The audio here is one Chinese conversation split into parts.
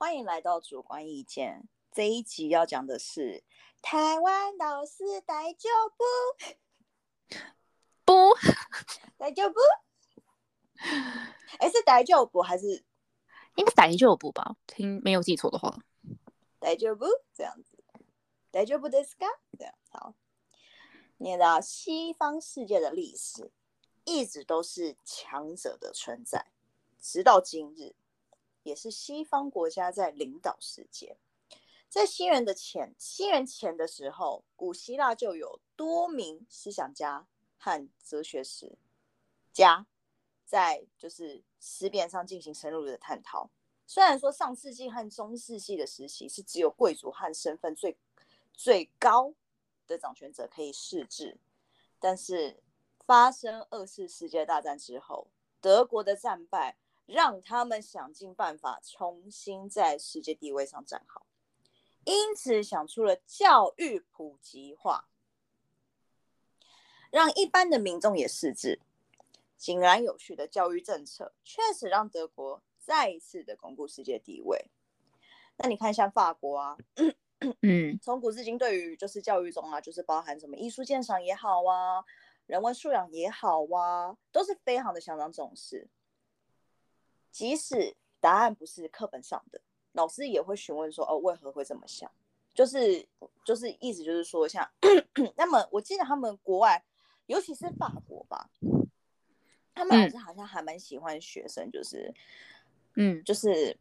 欢迎来到主观意见。这一集要讲的是台湾老师带就不不带就不，哎，是带就不还是应该逮就不吧？听没有记错的话，带就不这样子？带就不ですか？这样好。你知道西方世界的历史一直都是强者的存在，直到今日， 也是西方国家在领导世界。在西元的前，西元前的时候，古希腊就有多名思想家和哲学史家在就是思辨上进行深入的探讨。虽然说上世纪和中世纪的时期是只有贵族和身份最最高。的掌权者可以试制，但是发生二次世界大战之后，德国的战败让他们想尽办法重新在世界地位上站好，因此想出了教育普及化，让一般的民众也识字。井然有序的教育政策确实让德国再一次的巩固世界地位。那你看，像法国啊。嗯，从古至今，对于就是教育中啊，就是包含什么艺术鉴赏也好啊，人文素养也好啊，都是非常的相当重视。即使答案不是课本上的，老师也会询问说：“哦，为何会这么想？”就是就是意思就是说，像 那么我记得他们国外，尤其是法国吧，他们老师好像还蛮喜欢学生，就是嗯，就是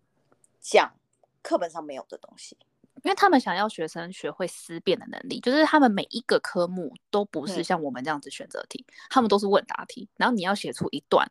讲课本上没有的东西。因为他们想要学生学会思辨的能力，就是他们每一个科目都不是像我们这样子选择题，他们都是问答题。然后你要写出一段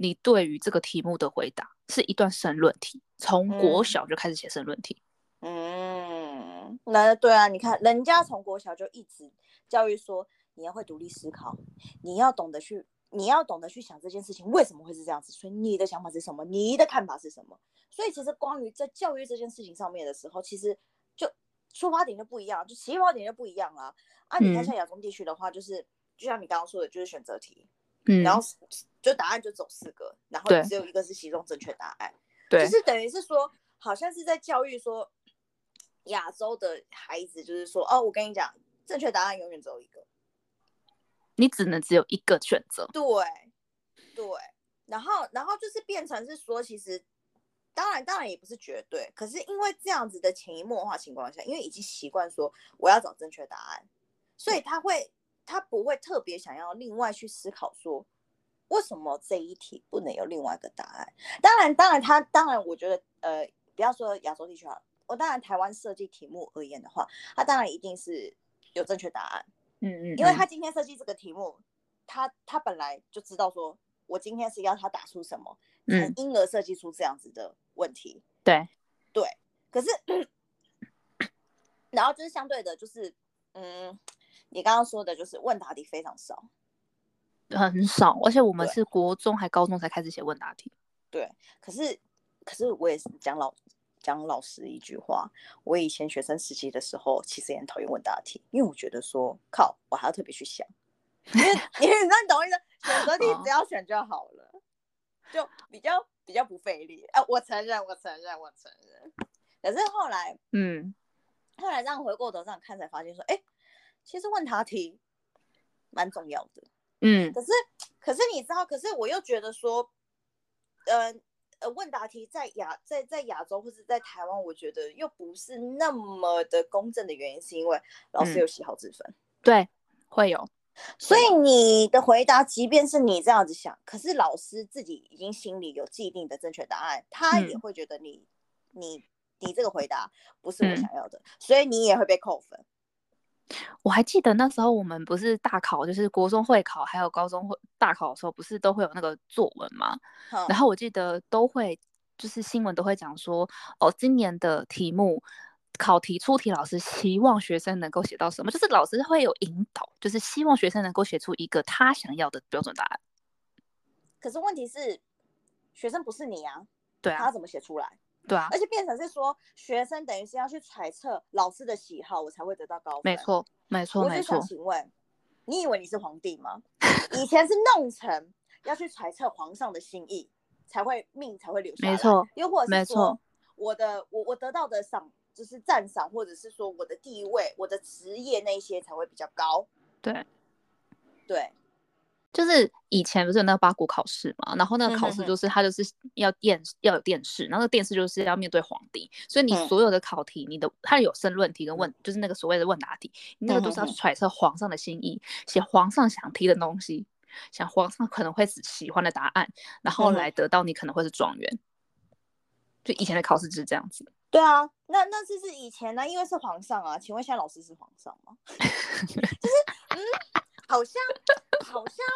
你对于这个题目的回答，是一段申论题。从国小就开始写申论题。嗯，那对啊，你看人家从国小就一直教育说，你要会独立思考，你要懂得去，你要懂得去想这件事情为什么会是这样子，所以你的想法是什么，你的看法是什么。所以其实关于在教育这件事情上面的时候，其实就出发点就不一样，就起跑点就不一样啊。啊，你看像亚中地区的话，就是就像你刚刚说的，就是选择题，嗯，然后就答案就走四个，然后只有一个是其中正确答案，对，就是等于是说，好像是在教育说亚洲的孩子，就是说，哦，我跟你讲，正确答案永远只有一个，你只能只有一个选择，对，对，然后然后就是变成是说，其实。当然，当然也不是绝对，可是因为这样子的潜移默化情况下，因为已经习惯说我要找正确答案，所以他会他不会特别想要另外去思考说为什么这一题不能有另外一个答案。当然，当然他当然我觉得呃，不要说亚洲地区好，我当然台湾设计题目而言的话，他当然一定是有正确答案。嗯嗯，因为他今天设计这个题目，他他本来就知道说我今天是要他打出什么。嗯，因而设计出这样子的问题。对，对。可是，然后就是相对的，就是嗯，你刚刚说的，就是问答题非常少，很少。而且我们是国中还高中才开始写问答题。对。可是，可是我也是讲老讲老师一句话，我以前学生时期的时候，其实也很讨厌问答题，因为我觉得说靠，我还要特别去想，因为 因为你懂我意思，选择题只要选就好了。就比较比较不费力，哎，我承认，我承认，我承认。可是后来，嗯，后来这样回过头上看，才发现说，哎，其实问答题蛮重要的，嗯。可是，可是你知道，可是我又觉得说，呃呃，问答题在亚在在亚洲或者在台湾，我觉得又不是那么的公正的原因，是因为老师有喜好之分，对，会有。所以你的回答，即便是你这样子想，可是老师自己已经心里有既定的正确答案，他也会觉得你、你、你这个回答不是我想要的，所以你也会被扣分。我还记得那时候我们不是大考，就是国中会考，还有高中会大考的时候，不是都会有那个作文吗？然后我记得都会，就是新闻都会讲说，哦，今年的题目。考题出题，老师希望学生能够写到什么？就是老师会有引导，就是希望学生能够写出一个他想要的标准答案。可是问题是，学生不是你啊，对啊，他怎么写出来？对啊，而且变成是说，学生等于是要去揣测老师的喜好，我才会得到高分。没错，没错，没错。请问，你以为你是皇帝吗？以前是弄臣要去揣测皇上的心意，才会命才会留下来。没错，又或者是说。我的我我得到的赏就是赞赏，或者是说我的地位、我的职业那些才会比较高。对，对。就是以前不是有那个八股考试嘛，然后那个考试就是他就是要电要有电视，然后电视就是要面对皇帝，所以你所有的考题，你的他有申论题跟问，就是那个所谓的问答题，你那个都是要去揣测皇上的心意，写皇上想提的东西，想皇上可能会喜欢的答案，然后来得到你可能会是状元。就以前的考试就是这样子。对啊，那那这是以前呢，因为是皇上啊，请问现在老师是皇上吗？就是嗯。好像，好像，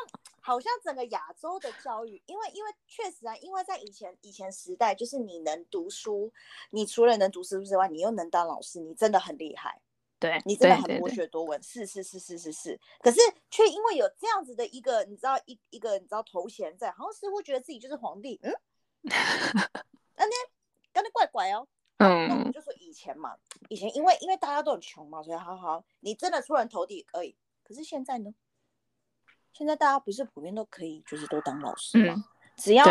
好像整个亚洲的教育，因为，因为确实啊，因为在以前以前时代，就是你能读书，你除了能读书之外，你又能当老师，你真的很厉害。对，你真的很博学多闻。是是是是是是。可是却因为有这样子的一个，你知道一一个你知道头衔在，好像似乎觉得自己就是皇帝。嗯，那那刚才怪怪哦。嗯。那我们就说以前嘛，以前因为因为大家都很穷嘛，所以好好，你真的出人头地可以。可是现在呢？现在大家不是普遍都可以，就是都当老师吗？只要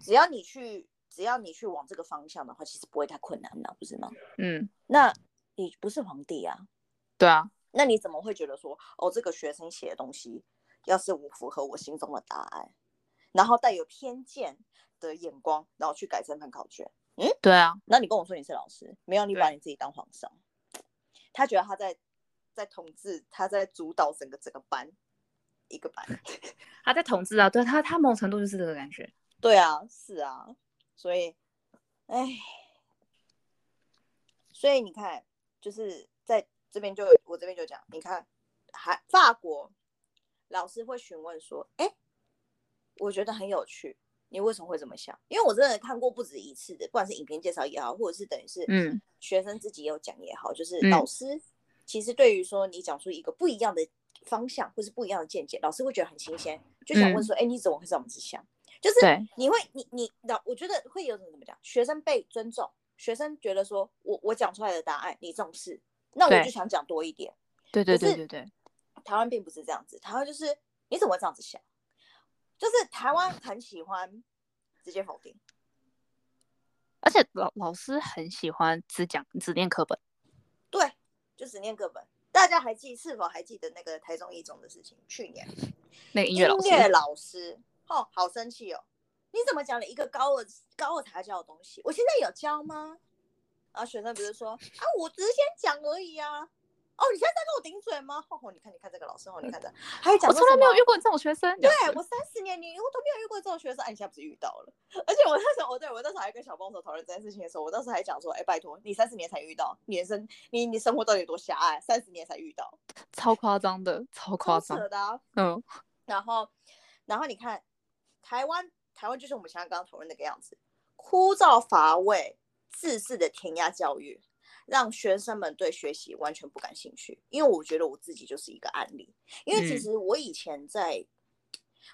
只要你去，只要你去往这个方向的话，其实不会太困难的，不是吗？嗯，那你不是皇帝啊？对啊，那你怎么会觉得说，哦，这个学生写的东西，要是我符合我心中的答案，然后带有偏见的眼光，然后去改这份考卷？嗯，对啊。那你跟我说你是老师，没有你把你自己当皇上，他觉得他在在统治，他在主导整个整个班。一个班，他在统治啊，对他，他某种程度就是这个感觉。对啊，是啊，所以，哎，所以你看，就是在这边就我这边就讲，你看，还法国老师会询问说，哎，我觉得很有趣，你为什么会这么想？因为我真的看过不止一次的，不管是影片介绍也好，或者是等于是嗯学生自己有讲也好，就是老师其实对于说你讲出一个不一样的。方向或是不一样的见解，老师会觉得很新鲜，就想问说：“哎，你怎么会这样子想？”就是你会，你你老，我觉得会有怎么讲？学生被尊重，学生觉得说我我讲出来的答案你重视，那我就想讲多一点。对对对对对。台湾并不是这样子，台湾就是你怎么会这样子想？就是台湾很喜欢直接否定，而且老老师很喜欢只讲只念课本，对，就只念课本。大家还记是否还记得那个台中一中的事情？去年那个音乐老师，音乐老师哦，好生气哦！你怎么讲了一个高二高二才教的东西？我现在有教吗？然后学生不是说啊，我只是先讲而已啊。哦，你现在在跟我顶嘴吗？吼吼，你看，你看这个老师，吼，你看这，还有讲，我从来没有遇过这种学生。对我三十年，你我都没有遇过这种学生。哎，你现在不是遇到了？而且我那时候，我对我那时候还跟小帮手讨论这件事情的时候，我当时还讲说，哎，拜托，你三十年才遇到，你人生，你你生活到底有多狭隘？三十年才遇到，超夸张的，超夸张的。嗯，然后，然后你看，台湾，台湾就是我们现在刚刚讨论那个样子，枯燥乏味、自私的填鸭教育。让学生们对学习完全不感兴趣，因为我觉得我自己就是一个案例。因为其实我以前在，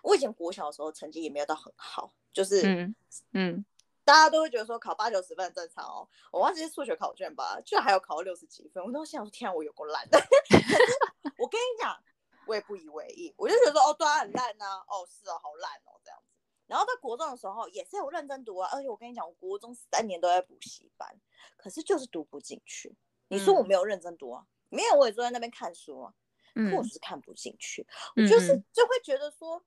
我以前国小的时候成绩也没有到很好，就是嗯嗯，大家都会觉得说考八九十分正常哦。我忘记数学考卷吧，居然还有考到六十几分，我都想说天啊，我有够烂的。我跟你讲，我也不以为意，我就觉得说哦，对啊，很烂呐，哦是哦，好烂哦这样子。然后在国中的时候也是有认真读啊，而且我跟你讲，我国中三年都在补习班，可是就是读不进去。你说我没有认真读啊？没有，我也坐在那边看书啊，可我就是看不进去。我就是就会觉得说，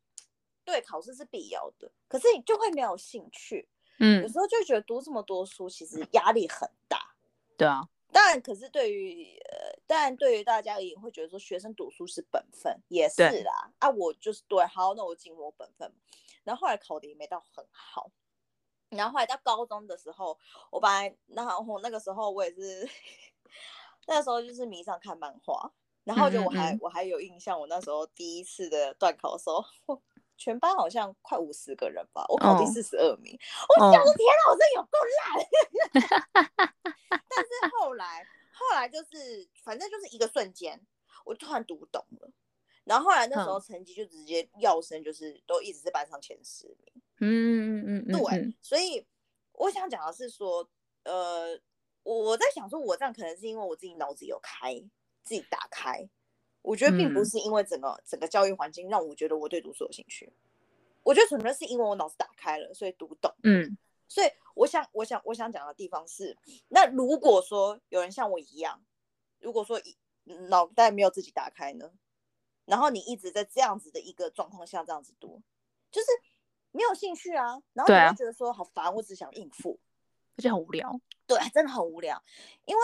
对，考试是必要的，可是你就会没有兴趣。嗯，有时候就觉得读这么多书其实压力很大。对啊，当然，可是对于呃，当然对于大家而言会觉得说学生读书是本分，也是啦。啊，我就是对，好，那我尽我本分。然后后来考的也没到很好，然后后来到高中的时候，我本来然后那个时候我也是，那个时候就是迷上看漫画，然后就我还我还有印象，我那时候第一次的段考的时候，全班好像快五十个人吧，我考第四十二名，我想说天哪，我真有够烂，但是后来后来就是反正就是一个瞬间，我突然读懂了。然后后来那时候成绩就直接要升，就是都一直是班上前十名。嗯嗯嗯，对。所以我想讲的是说，呃，我我在想说，我这样可能是因为我自己脑子有开，自己打开。我觉得并不是因为整个整个教育环境让我觉得我对读书有兴趣。我觉得纯粹是因为我脑子打开了，所以读懂。嗯，所以我想，我想，我想讲的地方是，那如果说有人像我一样，如果说脑袋没有自己打开呢，然后你一直在这样子的一个状况下这样子读，就是没有兴趣啊，然后你会觉得说好烦，我只想应付，而且很无聊，对，真的很无聊，因为。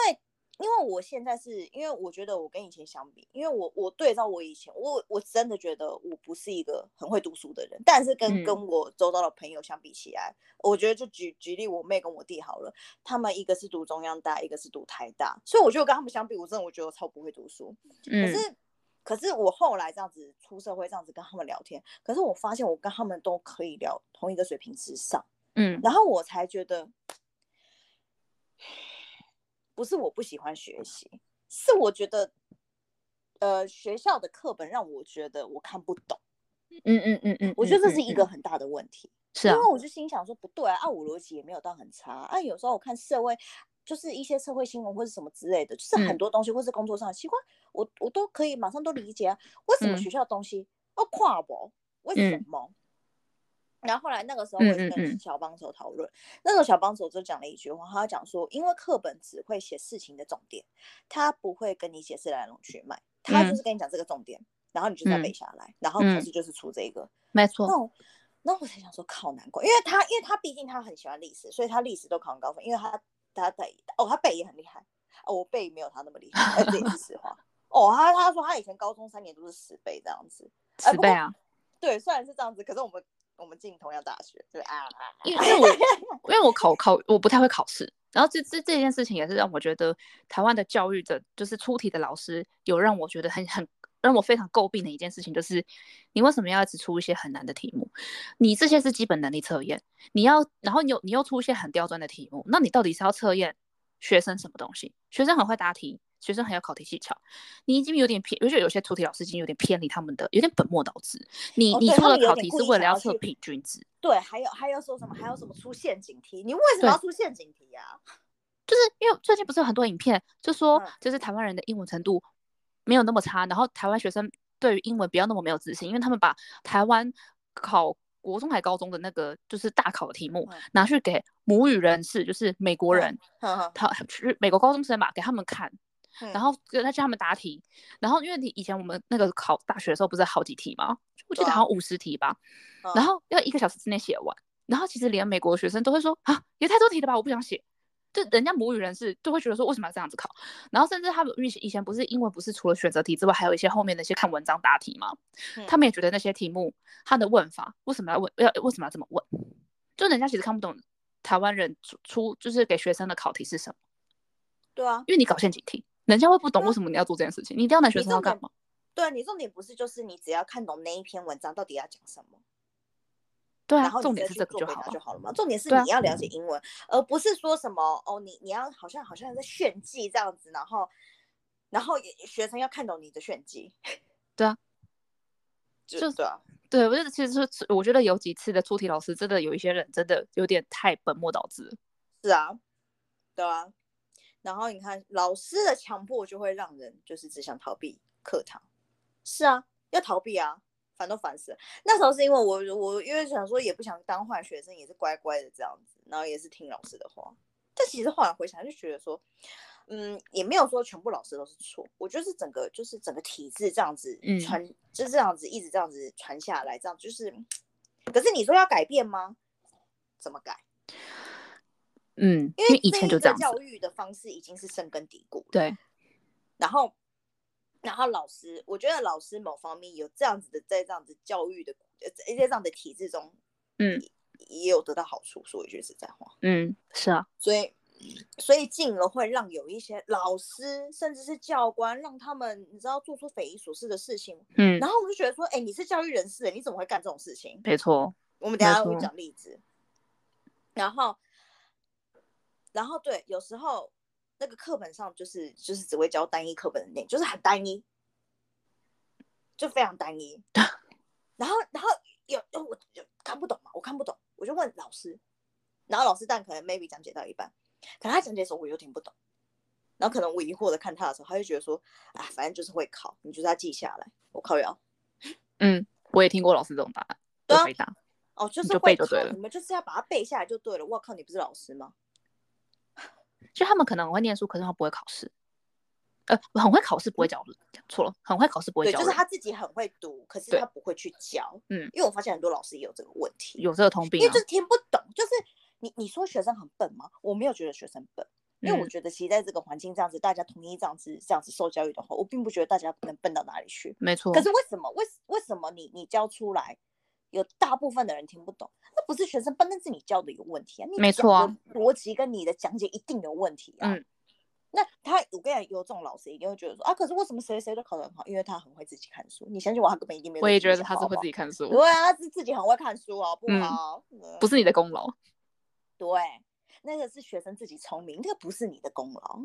因为我现在是因为我觉得我跟以前相比，因为我我对照我以前，我我真的觉得我不是一个很会读书的人，但是跟跟我周遭的朋友相比起来，我觉得就举举例我妹跟我弟好了，他们一个是读中央大，一个是读台大，所以我觉得跟他们相比，我真的我觉得我超不会读书。可是可是我后来这样子出社会，这样子跟他们聊天，可是我发现我跟他们都可以聊同一个水平之上，嗯，然后我才觉得。不是我不喜欢学习，是我觉得，呃，学校的课本让我觉得我看不懂。嗯嗯嗯嗯，我觉得这是一个很大的问题。是啊，因为我就心想说，不对啊，我逻辑也没有到很差啊。有时候我看社会，就是一些社会新闻或者什么之类的，就是很多东西，或是工作上的奇怪，我我都可以马上都理解啊。为什么学校的东西要跨博？为什么？然后后来那个时候我也跟小帮手讨论，那个小帮手就讲了一句话，他讲说，因为课本只会写事情的重点，他不会跟你解释来龙去脉，他就是跟你讲这个重点，然后你就再背下来，然后考试就是出这个，没错。那那我才想说，靠，难怪，因为他因为他毕竟他很喜欢历史，所以他历史都考很高分，因为他他背哦，他背也很厉害哦，我背没有他那么厉害，这也是实话。哦，他他说他以前高中三年都是十倍这样子，十倍啊，对，虽然是这样子，可是我们。我们进同样大学，对啊，因为我因为我考考我不太会考试，然后这这这件事情也是让我觉得台湾的教育者就是出题的老师有让我觉得很很让我非常诟病的一件事情，就是你为什么要只出一些很难的题目？你这些是基本能力测验，你要然后你又你又出一些很刁钻的题目，那你到底是要测验学生什么东西？学生很会答题。学生很有考题技巧，你已经有点偏，我觉得有些出题老师已经有点偏离他们的，有点本末倒置。你你出的考题是为了要测平均值，对，还有还有说什么，还有什么出陷阱题？你为什么要出陷阱题啊？就是因为最近不是有很多影片，就说就是台湾人的英文程度没有那么差，然后台湾学生对于英文不要那么没有自信，因为他们把台湾考国中还高中的那个就是大考的题目拿去给母语人士，就是美国人，他去美国高中生吧，给他们看。然后他叫他们答题，然后因为你以前我们那个考大学的时候不是好几题吗？我记得好像五十题吧，然后要一个小时之内写完。然后其实连美国学生都会说啊，也太多题了吧，我不想写。就人家母语人士就会觉得说为什么要这样子考？然后甚至他们以前以前不是英文不是除了选择题之外，还有一些后面那些看文章答题吗？他们也觉得那些题目他的问法为什么要问要为什么要这么问？就人家其实看不懂台湾人出就是给学生的考题是什么。对啊，因为你搞陷阱题。人家会不懂为什么你要做这件事情？你一定要拿学生要干嘛？对啊，你重点不是就是你只要看懂那一篇文章到底要讲什么？对啊，重点是这个就好就好了嘛。重点是你要了解英文，而不是说什么哦，你你要好像好像在炫技这样子，然后然后学生要看懂你的炫技。对啊，就对啊，对我觉得其实是我觉得有几次的出题老师真的有一些人真的有点太本末倒置。是啊，对啊。然后你看，老师的强迫就会让人就是只想逃避课堂。是啊，要逃避啊，烦都烦死了。那时候是因为我我因为想说也不想当坏学生，也是乖乖的这样子，然后也是听老师的话。但其实后来回想就觉得说，嗯，也没有说全部老师都是错。我觉得是整个就是整个体制这样子传，就这样子一直这样子传下来，这样就是。可是你说要改变吗？怎么改？嗯，因为以前就这样教育的方式已经是深根蒂固。对，然后，然后老师，我觉得老师某方面有这样子的，在这样子教育的在这样的体制中，嗯，也有得到好处。说一句实在话，嗯，是啊，所以，所以进而会让有一些老师甚至是教官，让他们你知道做出匪夷所思的事情。嗯，然后我就觉得说，哎，你是教育人士，你怎么会干这种事情？没错，我们等下会讲例子，然后。然后对，有时候那个课本上就是就是只会教单一课本的内容，就是很单一，就非常单一。然后然后有有我就看不懂嘛，我看不懂，我就问老师，然后老师但可能 maybe 讲解到一半，可能他讲解的时候我又听不懂，然后可能我疑惑的看他的时候，他就觉得说啊，反正就是会考，你就是要记下来。我靠，要，嗯，我也听过老师这种答案，对回答。哦，就是就背就对了。你们就是要把它背下来就对了。我靠，你不是老师吗？就他们可能很会念书，可是他不会考试。呃，很会考试不会教，讲错了，很会考试不会教。对，就是他自己很会读，可是他不会去教。嗯，因为我发现很多老师也有这个问题，有这个通病，因为就是听不懂。就是你你说学生很笨吗？我没有觉得学生笨，因为我觉得其实在这个环境这样子，大家统一这样子这样子受教育的话，我并不觉得大家能笨到哪里去。没错。可是为什么为为什么你你教出来？有大部分的人听不懂，那不是学生笨，那是你教的有问题啊！你没错，逻辑跟你的讲解一定有问题啊。嗯，那他我跟你讲，有这种老师一定会觉得说啊，可是为什么谁谁都考得很好？因为他很会自己看书。你相信我，他根本一定没有。我也觉得他是会自己看书。对啊，他是自己很会看书哦，不好，不是你的功劳。对，那个是学生自己聪明，那个不是你的功劳。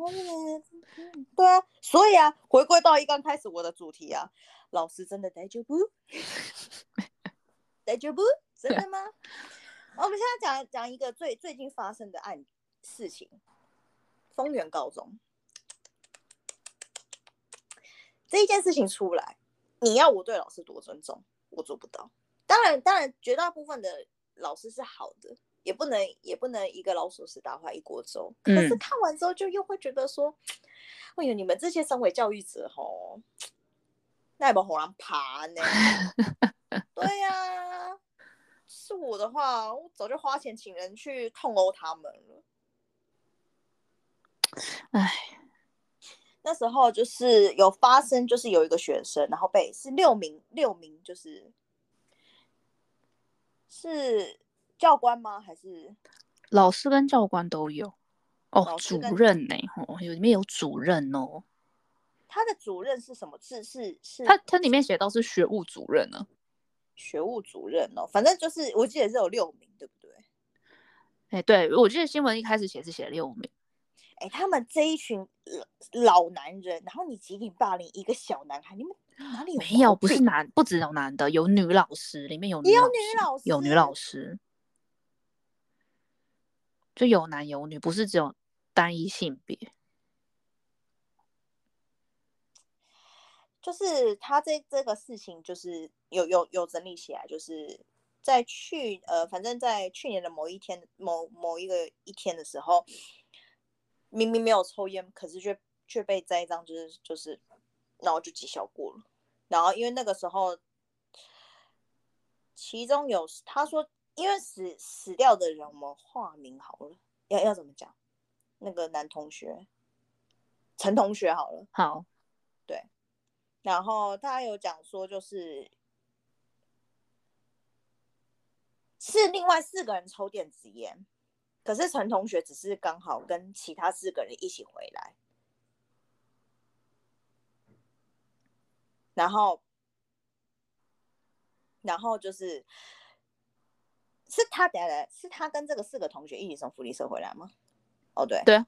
对啊，所以啊，回归到一刚开始我的主题啊，老师真的带就不。真的吗？我们现在讲讲一个最最近发生的案事情，丰原高中这一件事情出来，你要我对老师多尊重，我做不到。当然，当然，绝大部分的老师是好的，也不能也不能一个老鼠屎打坏一锅粥。可是看完之后，就又会觉得说，哎呦，你们这些身为教育者吼，那也不好让爬呢。对呀，是我的话，我早就花钱请人去痛殴他们了。哎，那时候就是有发生，就是有一个学生，然后被是六名六名，就是是教官吗？还是老师跟教官都有？哦，主任呢？哦，有里面有主任哦。他的主任是什么字？是是？他他里面写到是学务主任呢。学务主任哦，反正就是我记得是有六名，对不对？哎，对，我记得新闻一开始写是写六名。哎，他们这一群老男人，然后你集体霸凌一个小男孩，你们哪里没有？不是男，不只有男的，有女老师，里面有女老师，有女老师，就有男有女，不是只有单一性别。就是他这这个事情，就是有有有整理起来，就是在去呃，反正在去年的某一天，某某一个一天的时候，明明没有抽烟，可是却却被栽赃，就是就是，然后就绩效过了。然后因为那个时候，其中有他说，因为死死掉的人，我们化名好了，要要怎么讲？那个男同学，陈同学好了，好。然后他有讲说，就是是另外四个人抽电子烟，可是陈同学只是刚好跟其他四个人一起回来，然后，然后就是是他等下是他跟这个四个同学一起从福利社回来吗？哦，对对，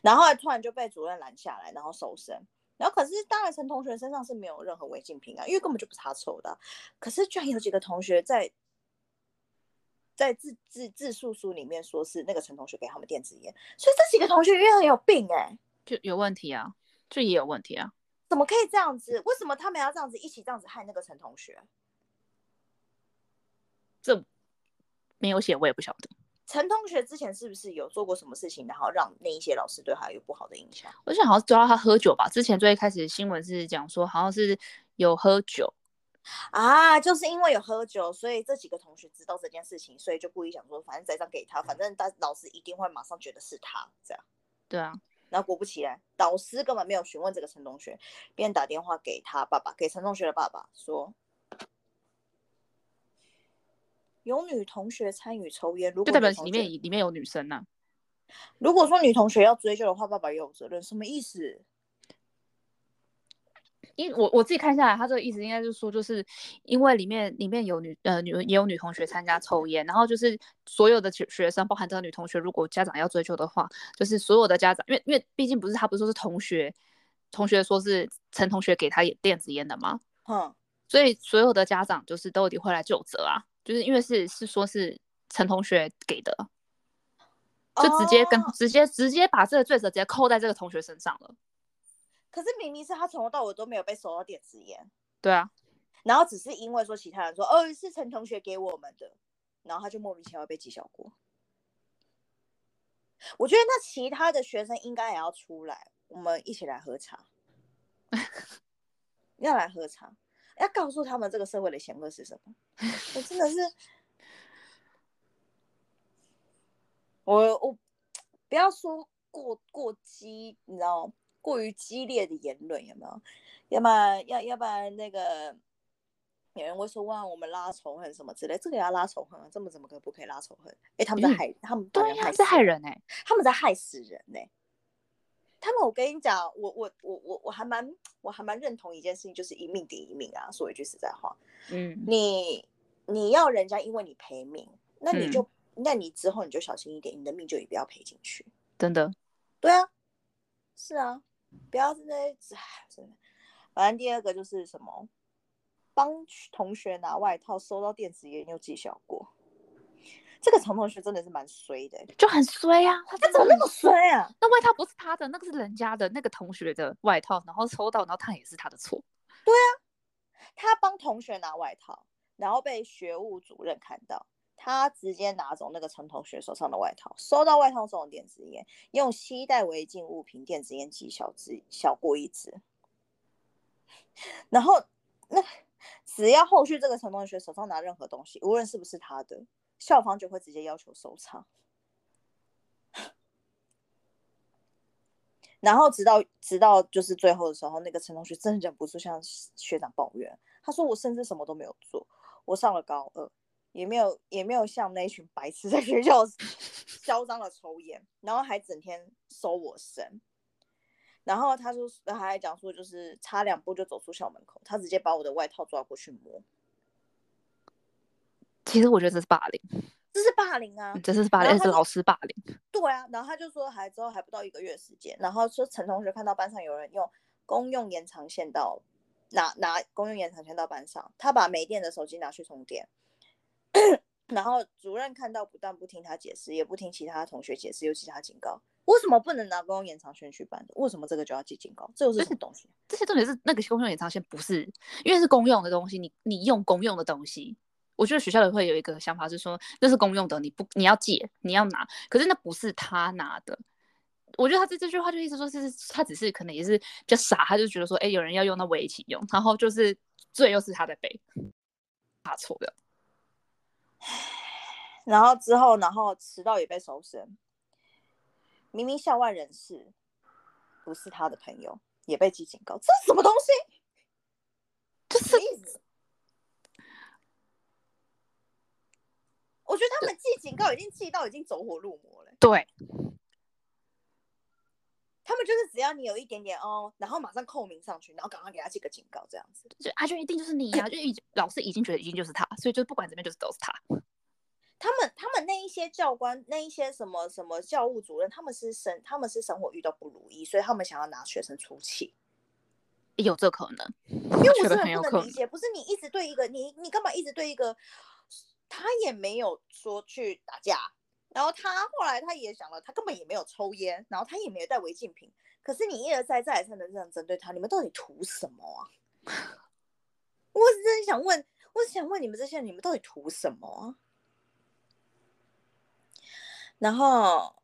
然后突然就被主任拦下来，然后搜身。然后可是，当然陈同学身上是没有任何违禁品啊，因为根本就不是他抽的。可是居然有几个同学在在自自自述书里面说是那个陈同学给他们电子烟，所以这几个同学因为很有病哎，就有问题啊，就也有问题啊，怎么可以这样子？为什么他们要这样子一起这样子害那个陈同学？这没有写，我也不晓得。陈同学之前是不是有做过什么事情，然后让那一些老师对他有不好的印象？我想好像抓到他喝酒吧。之前最开始新闻是讲说，好像是有喝酒啊，就是因为有喝酒，所以这几个同学知道这件事情，所以就故意想说，反正栽赃给他，反正大老师一定会马上觉得是他这样。对啊，然后果不其然，导师根本没有询问这个陈同学，便打电话给他爸爸，给陈同学的爸爸说。有女同学参与抽烟，如果代表里面里面有女生呢？如果说女同学要追究的话，爸爸也有责任，什么意思？因我我自己看下来，他这个意思应该就是说，就是因为里面里面有女呃女也有女同学参加抽烟，然后就是所有的学学生，包含这个女同学，如果家长要追究的话，就是所有的家长，因为因为毕竟不是他不是说是同学，同学说是陈同学给他电子烟的吗？嗯，所以所有的家长就是都一定会来就责啊。就是因为是是说是陈同学给的，就直接跟直接直接把这个罪责直接扣在这个同学身上了。可是明明是他从头到尾都没有被收到电子烟。对啊，然后只是因为说其他人说哦是陈同学给我们的，然后他就莫名其妙被记小过。我觉得那其他的学生应该也要出来，我们一起来喝茶，要来喝茶，要告诉他们这个社会的险恶是什么。我真的是，我我不要说过过激，你知道过于激烈的言论有没有？要不然要要不然那个。有人会说哇，我们拉仇恨什么之类，这个要拉仇恨啊？这么怎么可不可以拉仇恨？哎，他们在害他们，对呀，在害人哎，他们在害死人哎。他们，我跟你讲，我我我我我还蛮我还蛮认同一件事情，就是一命抵一命啊。说一句实在话，嗯，你你要人家因为你赔命，那你就那你之后你就小心一点，你的命就也不要赔进去。真的，对啊，是啊，不要在那真的。反正第二个就是什么？帮同学拿外套，收到电子烟又记小过。这个陈同学真的是蛮衰的，就很衰啊！他怎么那么衰啊？那外套不是他的，那个是人家的，那个同学的外套，然后抽到，然后他也是他的错。对啊，他帮同学拿外套，然后被学务主任看到，他直接拿走那个陈同学手上的外套，收到外套中的电子烟，用携带违禁物品电子烟记小支小过一支，然后那。只要后续这个陈同学手上拿任何东西，无论是不是他的，校方就会直接要求收场。然后直到直到就是最后的时候，那个陈同学真的忍不住向学长抱怨，他说：“我甚至什么都没有做，我上了高二，也没有也没有像那一群白痴在学校 嚣张的抽烟，然后还整天收我身。”然后他说，他还讲说，就是差两步就走出校门口，他直接把我的外套抓过去摸。其实我觉得这是霸凌，这是霸凌啊，这是霸凌，是老师霸凌。对啊，然后他就说，还之后还不到一个月时间，然后说陈同学看到班上有人用公用延长线到拿拿公用延长线到班上，他把没电的手机拿去充电。然后主任看到，不但不听他解释，也不听其他同学解释，又其他警告。为什么不能拿公用延长线去办的？为什么这个就要记警告？这又是什么东西？这些重点是那个公用延长线不是，因为是公用的东西，你你用公用的东西，我觉得学校也会有一个想法是说，那是公用的，你不你要借你要拿，可是那不是他拿的。我觉得他这这句话就意思说，是他只是可能也是比较傻，他就觉得说，哎，有人要用，那我也一起用，然后就是罪又是他在背，他错的。然后之后，然后迟到也被收身。明明校外人士不是他的朋友，也被记警告，这是什么东西？这是意思？我觉得他们记警告已经记到已经走火入魔了。对，他们就是只要你有一点点哦，然后马上扣名上去，然后赶快给他记个警告，这样子。就啊，就一定就是你呀，就已老师已经觉得已经就是他，所以就不管怎么样，就是都是他。他们他们那一些教官，那一些什么什么教务主任，他们是生他们是生活遇到不如意，所以他们想要拿学生出气，有这可能？因为我是很不能理解，不是你一直对一个你你干嘛一直对一个他也没有说去打架，然后他后来他也想了，他根本也没有抽烟，然后他也没有带违禁品，可是你一而再再而三的这样针对他，你们到底图什么啊？我是真想问，我是想问你们这些人，你们到底图什么啊？然后，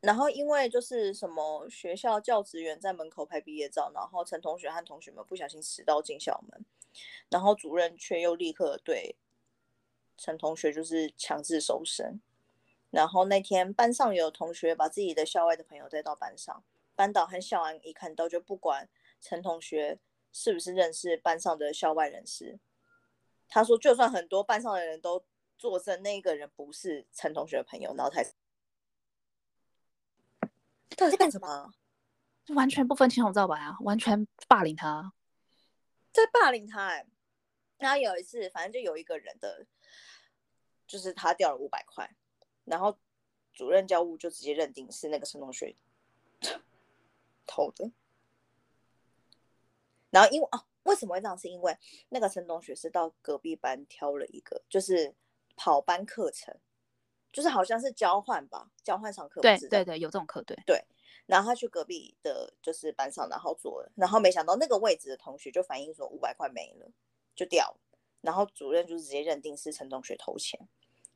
然后因为就是什么学校教职员在门口拍毕业照，然后陈同学和同学们不小心迟到进校门，然后主任却又立刻对陈同学就是强制收身。然后那天班上有同学把自己的校外的朋友带到班上，班导和校安一看到就不管陈同学是不是认识班上的校外人士，他说就算很多班上的人都。作证那个人不是陈同学的朋友，然后才到底在干什么？完全不分青红皂白啊！完全霸凌他，在霸凌他哎！然后有一次，反正就有一个人的，就是他掉了五百块，然后主任教务就直接认定是那个陈同学 偷的。然后因为哦，为什么会这样？是因为那个陈同学是到隔壁班挑了一个，就是。跑班课程，就是好像是交换吧，交换上课。对对对，有这种课，对对。然后他去隔壁的，就是班上，然后做了，然后没想到那个位置的同学就反映说五百块没了，就掉了。然后主任就直接认定是陈同学偷钱，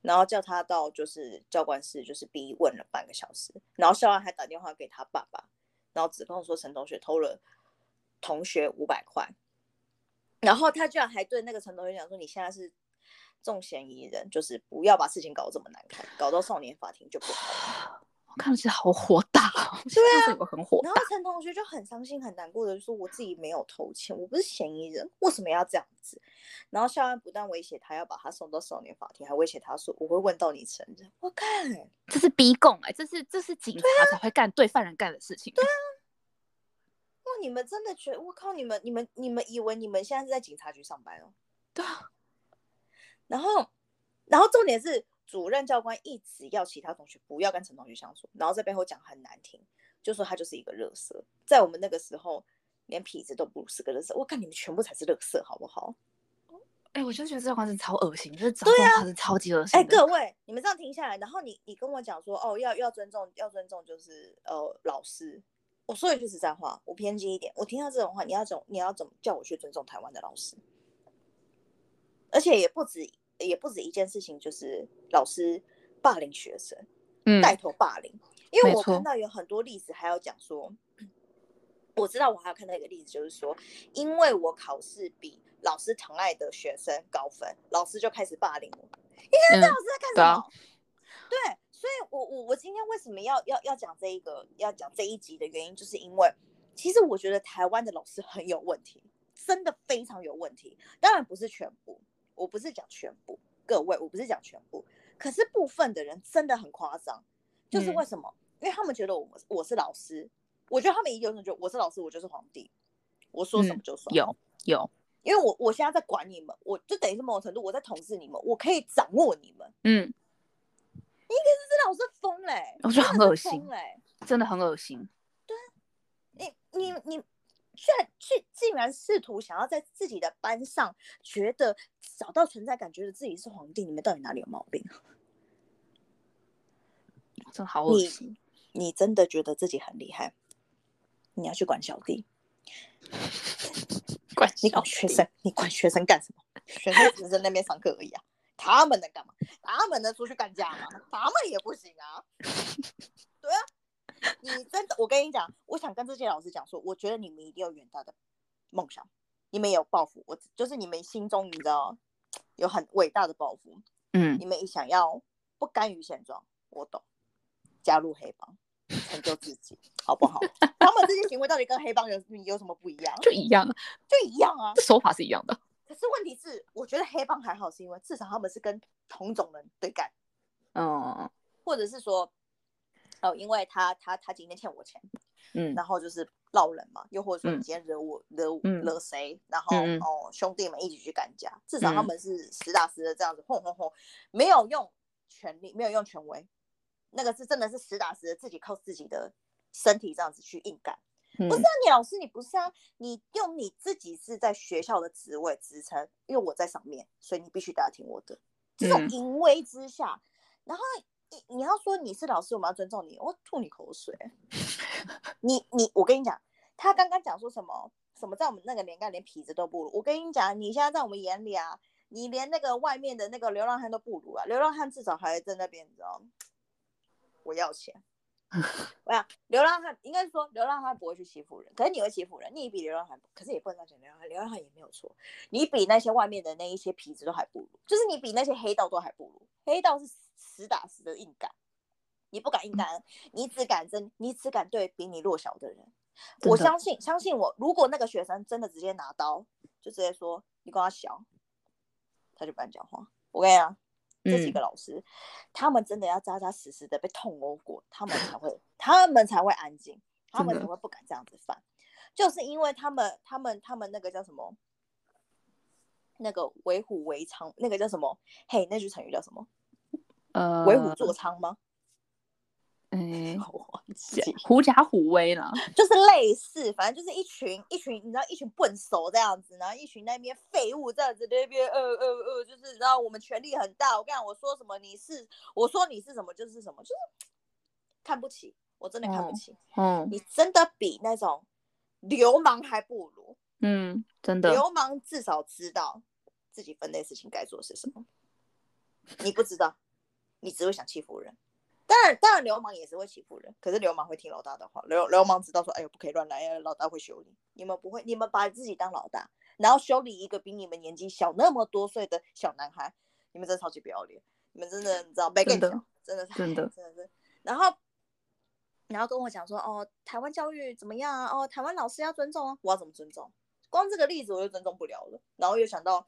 然后叫他到就是教官室，就是逼问了半个小时，然后校安还打电话给他爸爸，然后指控说陈同学偷了同学五百块，然后他居然还对那个陈同学讲说：“你现在是重嫌疑人，就是不要把事情搞这么难看，搞到少年法庭就不好。”我看起来好火大，对啊，很火然后陈同学就很伤心、很难过的说：“我自己没有偷钱，我不是嫌疑人，为什么要这样子？”然后校安不但威胁他要把他送到少年法庭，还威胁他说：“我会问到你承认。”我看这是逼供哎，这是这是警察才会干对犯人干的事情。对啊，哇！你们真的觉得我靠？你们你们你们以为你们现在是在警察局上班哦？对啊。然后然后重点是。主任教官一直要其他同学不要跟陈同学相处，然后在背后讲很难听，就说他就是一个乐色。在我们那个时候，连痞子都不是个乐色。我看你们全部才是乐色，好不好？哎，我就觉得这教官是超恶心，就是对啊，是超级恶心。哎，各位，你们这样停下来，然后你你跟我讲说，哦，要要尊重，要尊重，就是呃老师。我说一句实在话，我偏激一点，我听到这种话，你要怎你要怎么叫我去尊重台湾的老师？而且也不止。也不止一件事情，就是老师霸凌学生，嗯带头霸凌。因为我看到有很多例子，还要讲说，我知道我还要看到一个例子，就是说，因为我考试比老师疼爱的学生高分，老师就开始霸凌我。你看这老师在干什么？对，所以我我我今天为什么要要要讲这一个要讲这一集的原因，就是因为其实我觉得台湾的老师很有问题，真的非常有问题。当然不是全部。我不是讲全部，各位，我不是讲全部，可是部分的人真的很夸张，就是为什么？因为他们觉得我我是老师，我觉得他们一定觉得我是老师，我就是皇帝，我说什么就算。有有，因为我我现在在管你们，我就等于是某种程度我在统治你们，我可以掌握你们。嗯，你可是这老师疯嘞，我觉得很恶心嘞，真的很恶心。对，你你你。居然去竟然试图想要在自己的班上觉得找到存在感，觉得自己是皇帝，你们到底哪里有毛病？真好恶心！你真的觉得自己很厉害？你要去管小弟？管你管学生？你管学生干什么？学生只是在那边上课而已啊！他们能干嘛？他们能出去干架吗？他们也不行啊！对啊。你真的，我跟你讲，我想跟这些老师讲说，我觉得你们一定有远大的梦想，你们有抱负，我就是你们心中你知道有很伟大的抱负，嗯，你们想要不甘于现状，我懂，加入黑帮，成就自己，好不好？他们这些行为到底跟黑帮有有什么不一样？就一样，就一样啊，手法是一样的。可是问题是，我觉得黑帮还好，是因为至少他们是跟同种人对干，嗯，或者是说。哦，因为他他他今天欠我钱，嗯，然后就是闹人嘛，又或者说你今天惹我惹惹谁，然后哦兄弟们一起去干架，至少他们是实打实的这样子轰轰轰，没有用权力，没有用权威，那个是真的是实打实的自己靠自己的身体这样子去硬干，不是啊，你老师你不是啊，你用你自己是在学校的职位职称，因为我在上面，所以你必须得听我的，这种淫威之下，然后。你你要说你是老师，我们要尊重你。我吐你口水。你你我跟你讲，他刚刚讲说什么什么，在我们那个年代连痞子都不如。我跟你讲，你现在在我们眼里啊，你连那个外面的那个流浪汉都不如啊。流浪汉至少还在那边，你知道吗？我要钱。我想流浪汉应该是说流浪汉不会去欺负人，可是你会欺负人。你比流浪汉，可是也不能讲流浪汉，流浪汉也没有错。你比那些外面的那一些痞子都还不如，就是你比那些黑道都还不如。黑道是。实打实的硬干，你不敢硬干，你只敢真，你只敢对比你弱小的人。我相信，相信我，如果那个学生真的直接拿刀，就直接说你跟他小，他就不敢讲话。我跟你讲，这几个老师，他们真的要扎扎实实的被痛殴过，他们才会，他们才会安静，他们才会不敢这样子犯。就是因为他们，他们，他们那个叫什么？那个为虎为仓，那个叫什么？嘿，那句成语叫什么？呃，为虎作伥吗？哎，狐假虎威了，就是类似，反正就是一群一群，你知道，一群笨手这样子，然后一群那边废物这样子，那边呃呃呃，就是你知道我们权力很大。我跟你讲，我说什么你是，我说你是什么就是什么，就是看不起，我真的看不起。嗯，你真的比那种流氓还不如。嗯，真的，流氓至少知道。自己分内事情该做的是什么？你不知道，你只会想欺负人。当然，当然，流氓也是会欺负人，可是流氓会听老大的话。流流氓知道说，哎呦，不可以乱来，老大会修理。你们不会，你们把自己当老大，然后修理一个比你们年纪小那么多岁的小男孩，你们真的超级不要脸。你们真的，你知道，没更小，真的，真的，真的是。然后，然后跟我讲说，哦，台湾教育怎么样啊？哦，台湾老师要尊重啊，我要怎么尊重？光这个例子我就尊重不了了。然后又想到，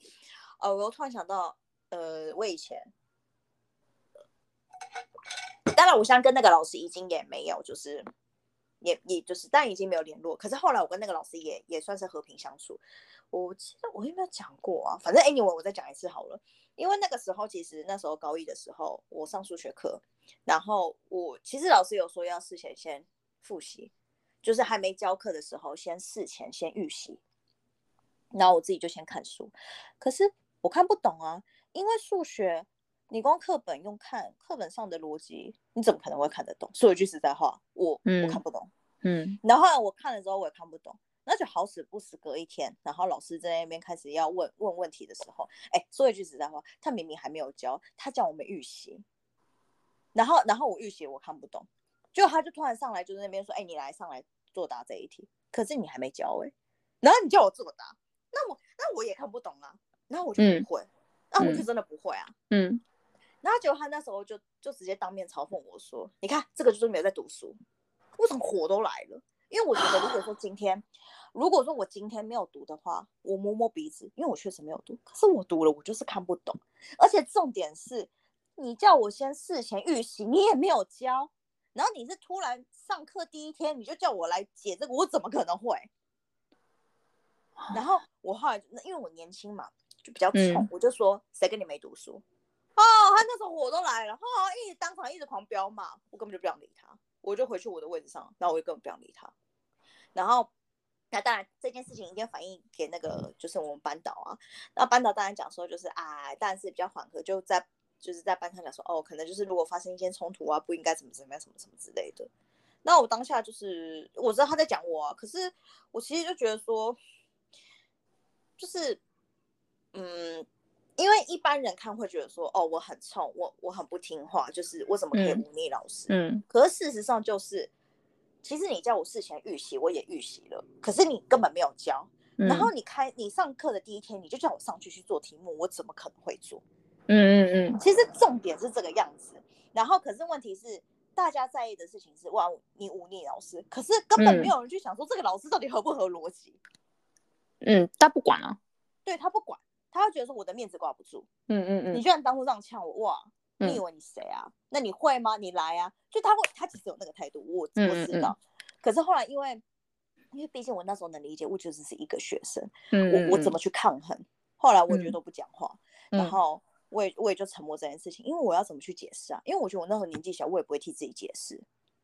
呃，我又突然想到，呃，我以前。当然，我现在跟那个老师已经也没有，就是也也就是，但已经没有联络。可是后来我跟那个老师也也算是和平相处。我记得我有没有讲过啊？反正 anyway，我再讲一次好了。因为那个时候其实那时候高一的时候，我上数学课，然后我其实老师有说要事前先复习，就是还没教课的时候先事前先预习，然后我自己就先看书。可是我看不懂啊，因为数学。你光课本用看，课本上的逻辑，你怎么可能会看得懂？说一句实在话，我我看不懂。嗯，然后我看了之后我也看不懂，那就好死不死隔一天，然后老师在那边开始要问问问题的时候，哎，说一句实在话，他明明还没有教，他叫我们预习，然后然后我预习我看不懂，就他就突然上来就在那边说，哎，你来上来作答这一题，可是你还没教哎，然后你叫我作答，那我那我也看不懂啊，然后我就不会，那我就真的不会啊，嗯。然后结果他那时候就就直接当面嘲讽我说：“你看这个就是没有在读书，为什么火都来了？因为我觉得如果说今天，如果说我今天没有读的话，我摸摸鼻子，因为我确实没有读。可是我读了，我就是看不懂。而且重点是，你叫我先事前预习，你也没有教。然后你是突然上课第一天你就叫我来解这个，我怎么可能会？然后我后来因为我年轻嘛，就比较冲，我就说谁跟你没读书？”他那时候火都来了，哦，一直当场一直狂飙嘛，我根本就不想理他，我就回去我的位置上，那我就根本不想理他。然后，那当然这件事情一定反映给那个就是我们班导啊，那班导当然讲说就是啊，但是比较缓和，就在就是在班上讲说哦，可能就是如果发生一些冲突啊，不应该怎么怎么样，什么什么之类的。那我当下就是我知道他在讲我，啊可是我其实就觉得说，就是嗯。因为一般人看会觉得说，哦，我很冲，我我很不听话，就是我怎么可以忤逆老师？嗯，可是事实上就是，其实你叫我事前预习，我也预习了，可是你根本没有教。然后你开你上课的第一天，你就叫我上去去做题目，我怎么可能会做？嗯嗯嗯。其实重点是这个样子。然后可是问题是，大家在意的事情是，哇，你忤逆老师，可是根本没有人去想说这个老师到底合不合逻辑。嗯，他不管啊。对他不管。他会觉得说我的面子挂不住，嗯嗯嗯，你居然当初这样呛我，哇，你以为你谁啊？那你会吗？你来啊！就他会，他其实有那个态度，我我知道。可是后来因为，因为毕竟我那时候能理解，我就只是一个学生，我我怎么去抗衡？后来我觉得都不讲话，然后我也我也就沉默这件事情，因为我要怎么去解释啊？因为我觉得我那时候年纪小，我也不会替自己解释。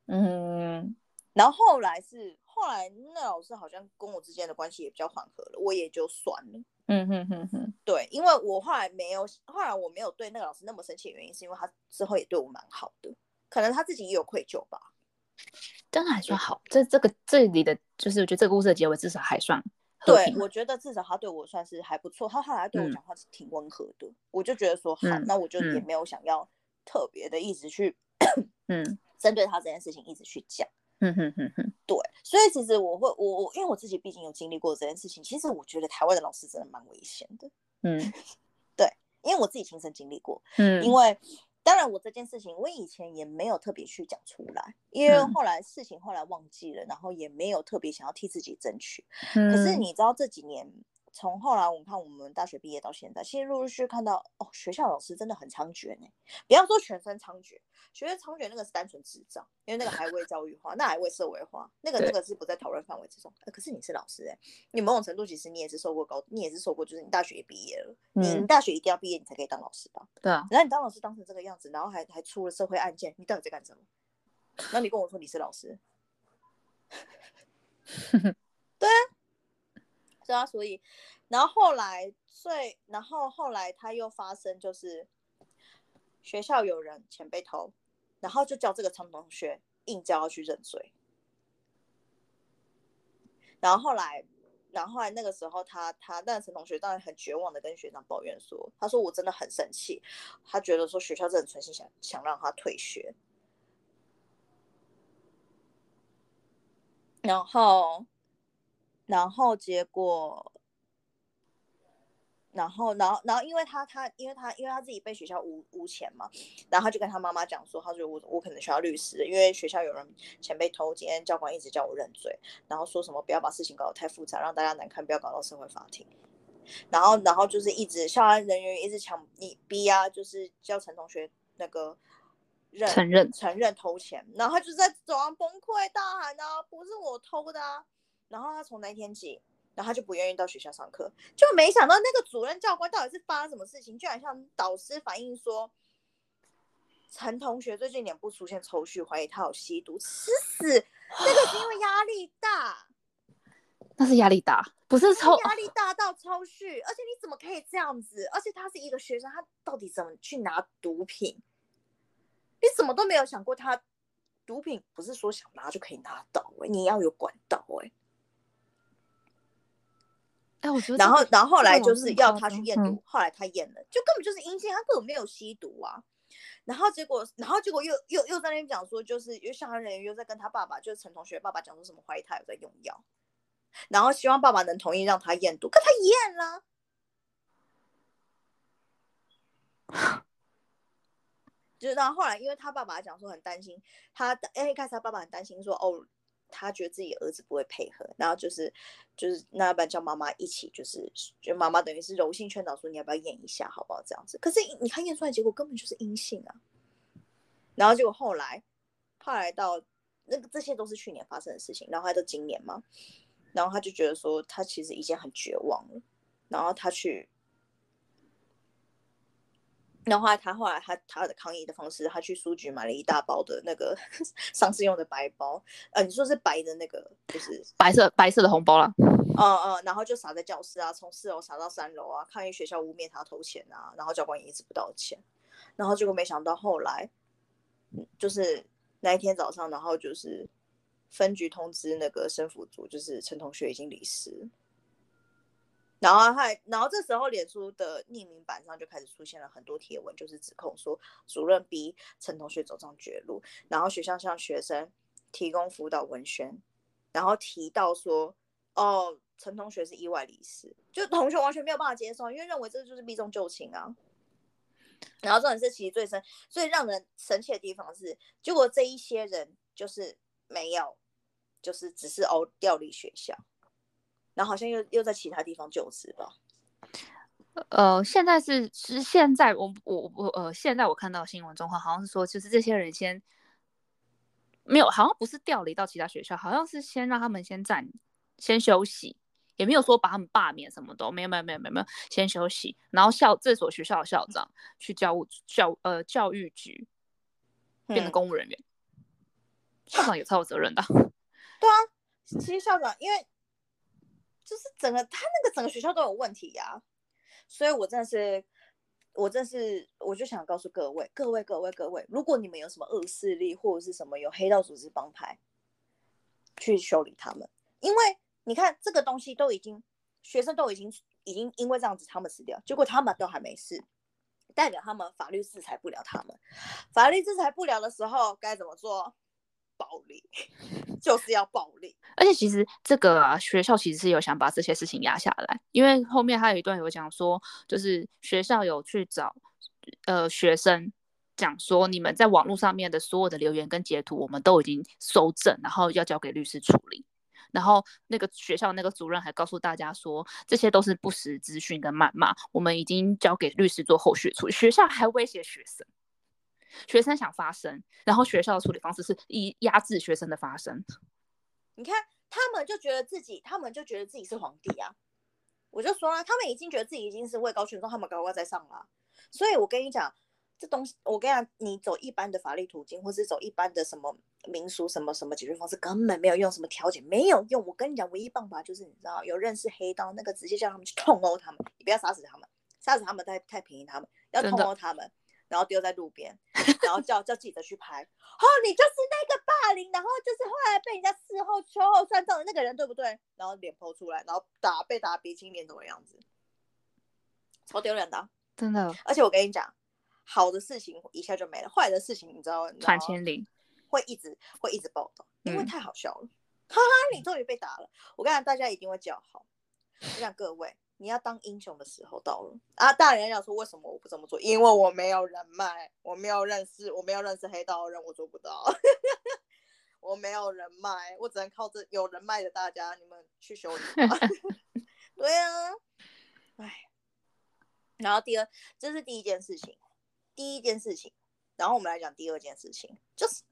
嗯，然后后来是后来那老师好像跟我之间的关系也比较缓和了，我也就算了。嗯哼哼哼，对，因为我后来没有，后来我没有对那个老师那么生气的原因，是因为他之后也对我蛮好的，可能他自己也有愧疚吧。真的还算好，这这个这里的就是我觉得这个故事的结尾至少还算。对，我觉得至少他对我算是还不错，他后来对我讲话是挺温和的，我就觉得说好，那我就也没有想要特别的一直去，嗯，针对他这件事情一直去讲。嗯哼哼哼，对，所以其实我会，我我因为我自己毕竟有经历过这件事情，其实我觉得台湾的老师真的蛮危险的。嗯，对，因为我自己亲身经历过。嗯，因为当然我这件事情我以前也没有特别去讲出来，因为后来事情后来忘记了，然后也没有特别想要替自己争取。可是你知道这几年。从后来我们看，我们大学毕业到现在，其实陆陆续续看到哦，学校老师真的很猖獗呢。不要说全身猖獗，学生猖獗那个是单纯智障，因为那个还未教育化，那还未社会化，那个那个是不在讨论范围之中。可是你是老师哎，你某种程度其实你也是受过高，你也是受过，就是你大学毕业了，你大学一定要毕业你才可以当老师吧？对啊。然后你当老师当成这个样子，然后还还出了社会案件，你到底在干什么？那你跟我说你是老师，对啊。是啊，所以，然后后来最，然后后来他又发生，就是学校有人钱被偷，然后就叫这个陈同学硬叫要去认罪。然后后来然后后来那个时候，他他那陈同学当然很绝望的跟学长抱怨说：“他说我真的很生气，他觉得说学校真的存心想想让他退学。”然后，然后结果。然后，然后，然后，因为他，他，因为他，因为他自己被学校污污钱嘛，然后他就跟他妈妈讲说，他说我我可能需要律师，因为学校有人钱被偷，今天教官一直叫我认罪，然后说什么不要把事情搞得太复杂，让大家难堪，不要搞到社会法庭。然后，然后就是一直校安人员一直强你逼啊，就是叫陈同学那个认承认承认偷钱，然后他就在走廊崩溃大喊啊，不是我偷的啊，然后他从那天起。然后他就不愿意到学校上课，就没想到那个主任教官到底是发生什么事情，居然向导师反映说，陈同学最近脸部出现抽搐，怀疑他有吸毒，吃死！那个是因为压力大，那是压力大，不是抽压力大到抽搐，而且你怎么可以这样子？而且他是一个学生，他到底怎么去拿毒品？你怎么都没有想过，他毒品不是说想拿就可以拿到哎，你要有管道哎。然后，然后后来就是要他去验毒，后来他验了，就根本就是阴性，他根本没有吸毒啊。然后结果，然后结果又又又在那边讲说，就是因为相关人员又在跟他爸爸，就是陈同学爸爸讲说什么怀疑他有在用药，然后希望爸爸能同意让他验毒，可他验了。就是然后后来，因为他爸爸讲说很担心他，哎，一开始他爸爸很担心说，哦。他觉得自己儿子不会配合，然后就是就是那要不然叫妈妈一起，就是就妈妈等于是柔性劝导说你要不要验一下，好不好？这样子，可是你看验出来结果根本就是阴性啊。然后结果后来后来到那个这些都是去年发生的事情，然后还到今年嘛，然后他就觉得说他其实已经很绝望了，然后他去。然后他后来他他的抗议的方式，他去书局买了一大包的那个 上次用的白包，呃，你说是白的那个，就是白色白色的红包啦。嗯嗯，然后就撒在教室啊，从四楼撒到三楼啊，抗议学校污蔑他偷钱啊，然后教官也一直不道歉，然后结果没想到后来，就是那一天早上，然后就是分局通知那个生辅组，就是陈同学已经离世。然后还，然后这时候脸书的匿名版上就开始出现了很多贴文，就是指控说主任逼陈同学走上绝路，然后学校向学生提供辅导文宣，然后提到说，哦，陈同学是意外离世，就同学完全没有办法接受，因为认为这就是避重就轻啊。然后这种是，其实最深、最让人生气的地方是，结果这一些人就是没有，就是只是哦调离学校。然后好像又又在其他地方就职吧。呃，现在是是现在我我我呃，现在我看到新闻状况，好像是说，就是这些人先没有，好像不是调离到其他学校，好像是先让他们先暂先休息，也没有说把他们罢免什么的，没有没有没有没有没有，先休息。然后校这所学校的校长去教务教呃教育局变成公务人员，校长也超有责任的。对啊，其实校长因为。就是整个他那个整个学校都有问题呀，所以我真的是，我真是，我就想告诉各位，各位，各位，各位，如果你们有什么恶势力或者是什么有黑道组织帮派，去修理他们，因为你看这个东西都已经，学生都已经已经因为这样子他们死掉，结果他们都还没事，代表他们法律制裁不了他们，法律制裁不了的时候该怎么做？暴力 就是要暴力，而且其实这个啊，学校其实是有想把这些事情压下来，因为后面他有一段有讲说，就是学校有去找呃学生讲说，你们在网络上面的所有的留言跟截图，我们都已经收证，然后要交给律师处理。然后那个学校那个主任还告诉大家说，这些都是不实资讯跟谩骂，我们已经交给律师做后续处理。学校还威胁学生。学生想发声，然后学校的处理方式是以压制学生的发声。你看，他们就觉得自己，他们就觉得自己是皇帝啊！我就说啊，他们已经觉得自己已经是位高权重，他们高高在上了。所以我跟你讲，这东西，我跟你讲，你走一般的法律途径，或是走一般的什么民俗什么什么解决方式，根本没有用，什么调解没有用。我跟你讲，唯一办法就是你知道，有认识黑道那个，直接叫他们去痛殴他们，你不要杀死他们，杀死他们太太便宜他们，要痛殴他们。然后丢在路边，然后叫叫记者去拍。哦，你就是那个霸凌，然后就是后来被人家事后秋后算账的那个人，对不对？然后脸剖出来，然后打被打鼻青脸肿的样子，超丢人的，真的。而且我跟你讲，好的事情一下就没了，坏的事情你知道传千里，会一直会一直报道，因为太好笑了。哈哈，你终于被打了！我跟你讲，大家一定会叫好。我讲各位，你要当英雄的时候到了啊！大人要说为什么我不这么做？因为我没有人脉，我没有认识，我没有认识黑道的人，我做不到。我没有人脉，我只能靠这有人脉的大家，你们去修理。对啊，哎。然后第二，这是第一件事情，第一件事情。然后我们来讲第二件事情，就是。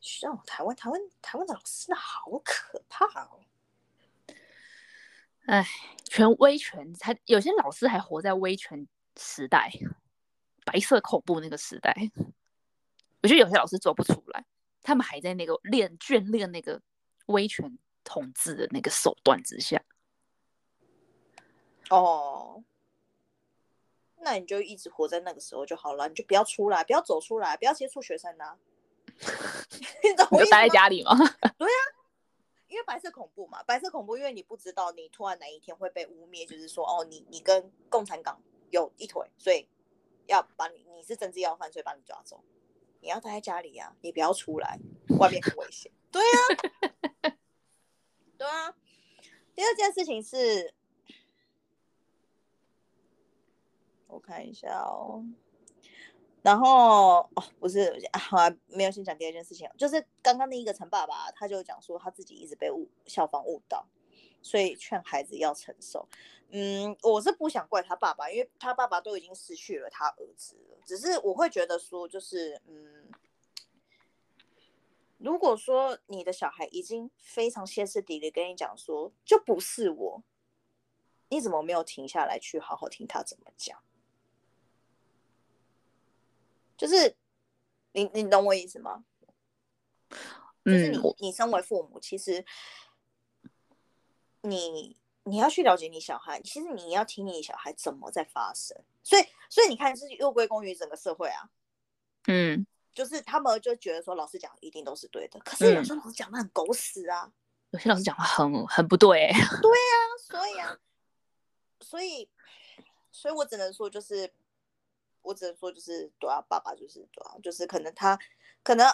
学校台湾台湾台湾的老师好可怕哦！哎，全威权，他有些老师还活在威权时代，白色恐怖那个时代。我觉得有些老师做不出来，他们还在那个练眷恋那个威权统治的那个手段之下。哦，那你就一直活在那个时候就好了，你就不要出来，不要走出来，不要接触学生啊。你就待在家里吗？对呀，因为白色恐怖嘛，白色恐怖，因为你不知道你突然哪一天会被污蔑，就是说哦，你你跟共产党有一腿，所以要把你你是政治要犯，所以把你抓走。你要待在家里呀，你不要出来，外面很危险。对呀，对啊。第二件事情是，我看一下哦。然后哦，不是，好，没有先讲第二件事情，就是刚刚那一个陈爸爸，他就讲说他自己一直被误校方误导，所以劝孩子要承受。嗯，我是不想怪他爸爸，因为他爸爸都已经失去了他儿子了。只是我会觉得说，就是嗯，如果说你的小孩已经非常歇斯底里跟你讲说就不是我，你怎么没有停下来去好好听他怎么讲？就是你，你懂我意思吗？就是你，你身为父母，其实你你要去了解你小孩，其实你要听你小孩怎么在发生。所以，所以你看，是又归功于整个社会啊。嗯，就是他们就觉得说，老师讲一定都是对的，可是有时候老师讲的很狗屎啊。有些老师讲的很很不对。对啊，所以啊，所以，所以我只能说，就是。我只能说，就是对啊，爸爸就是对啊，就是可能他，可能，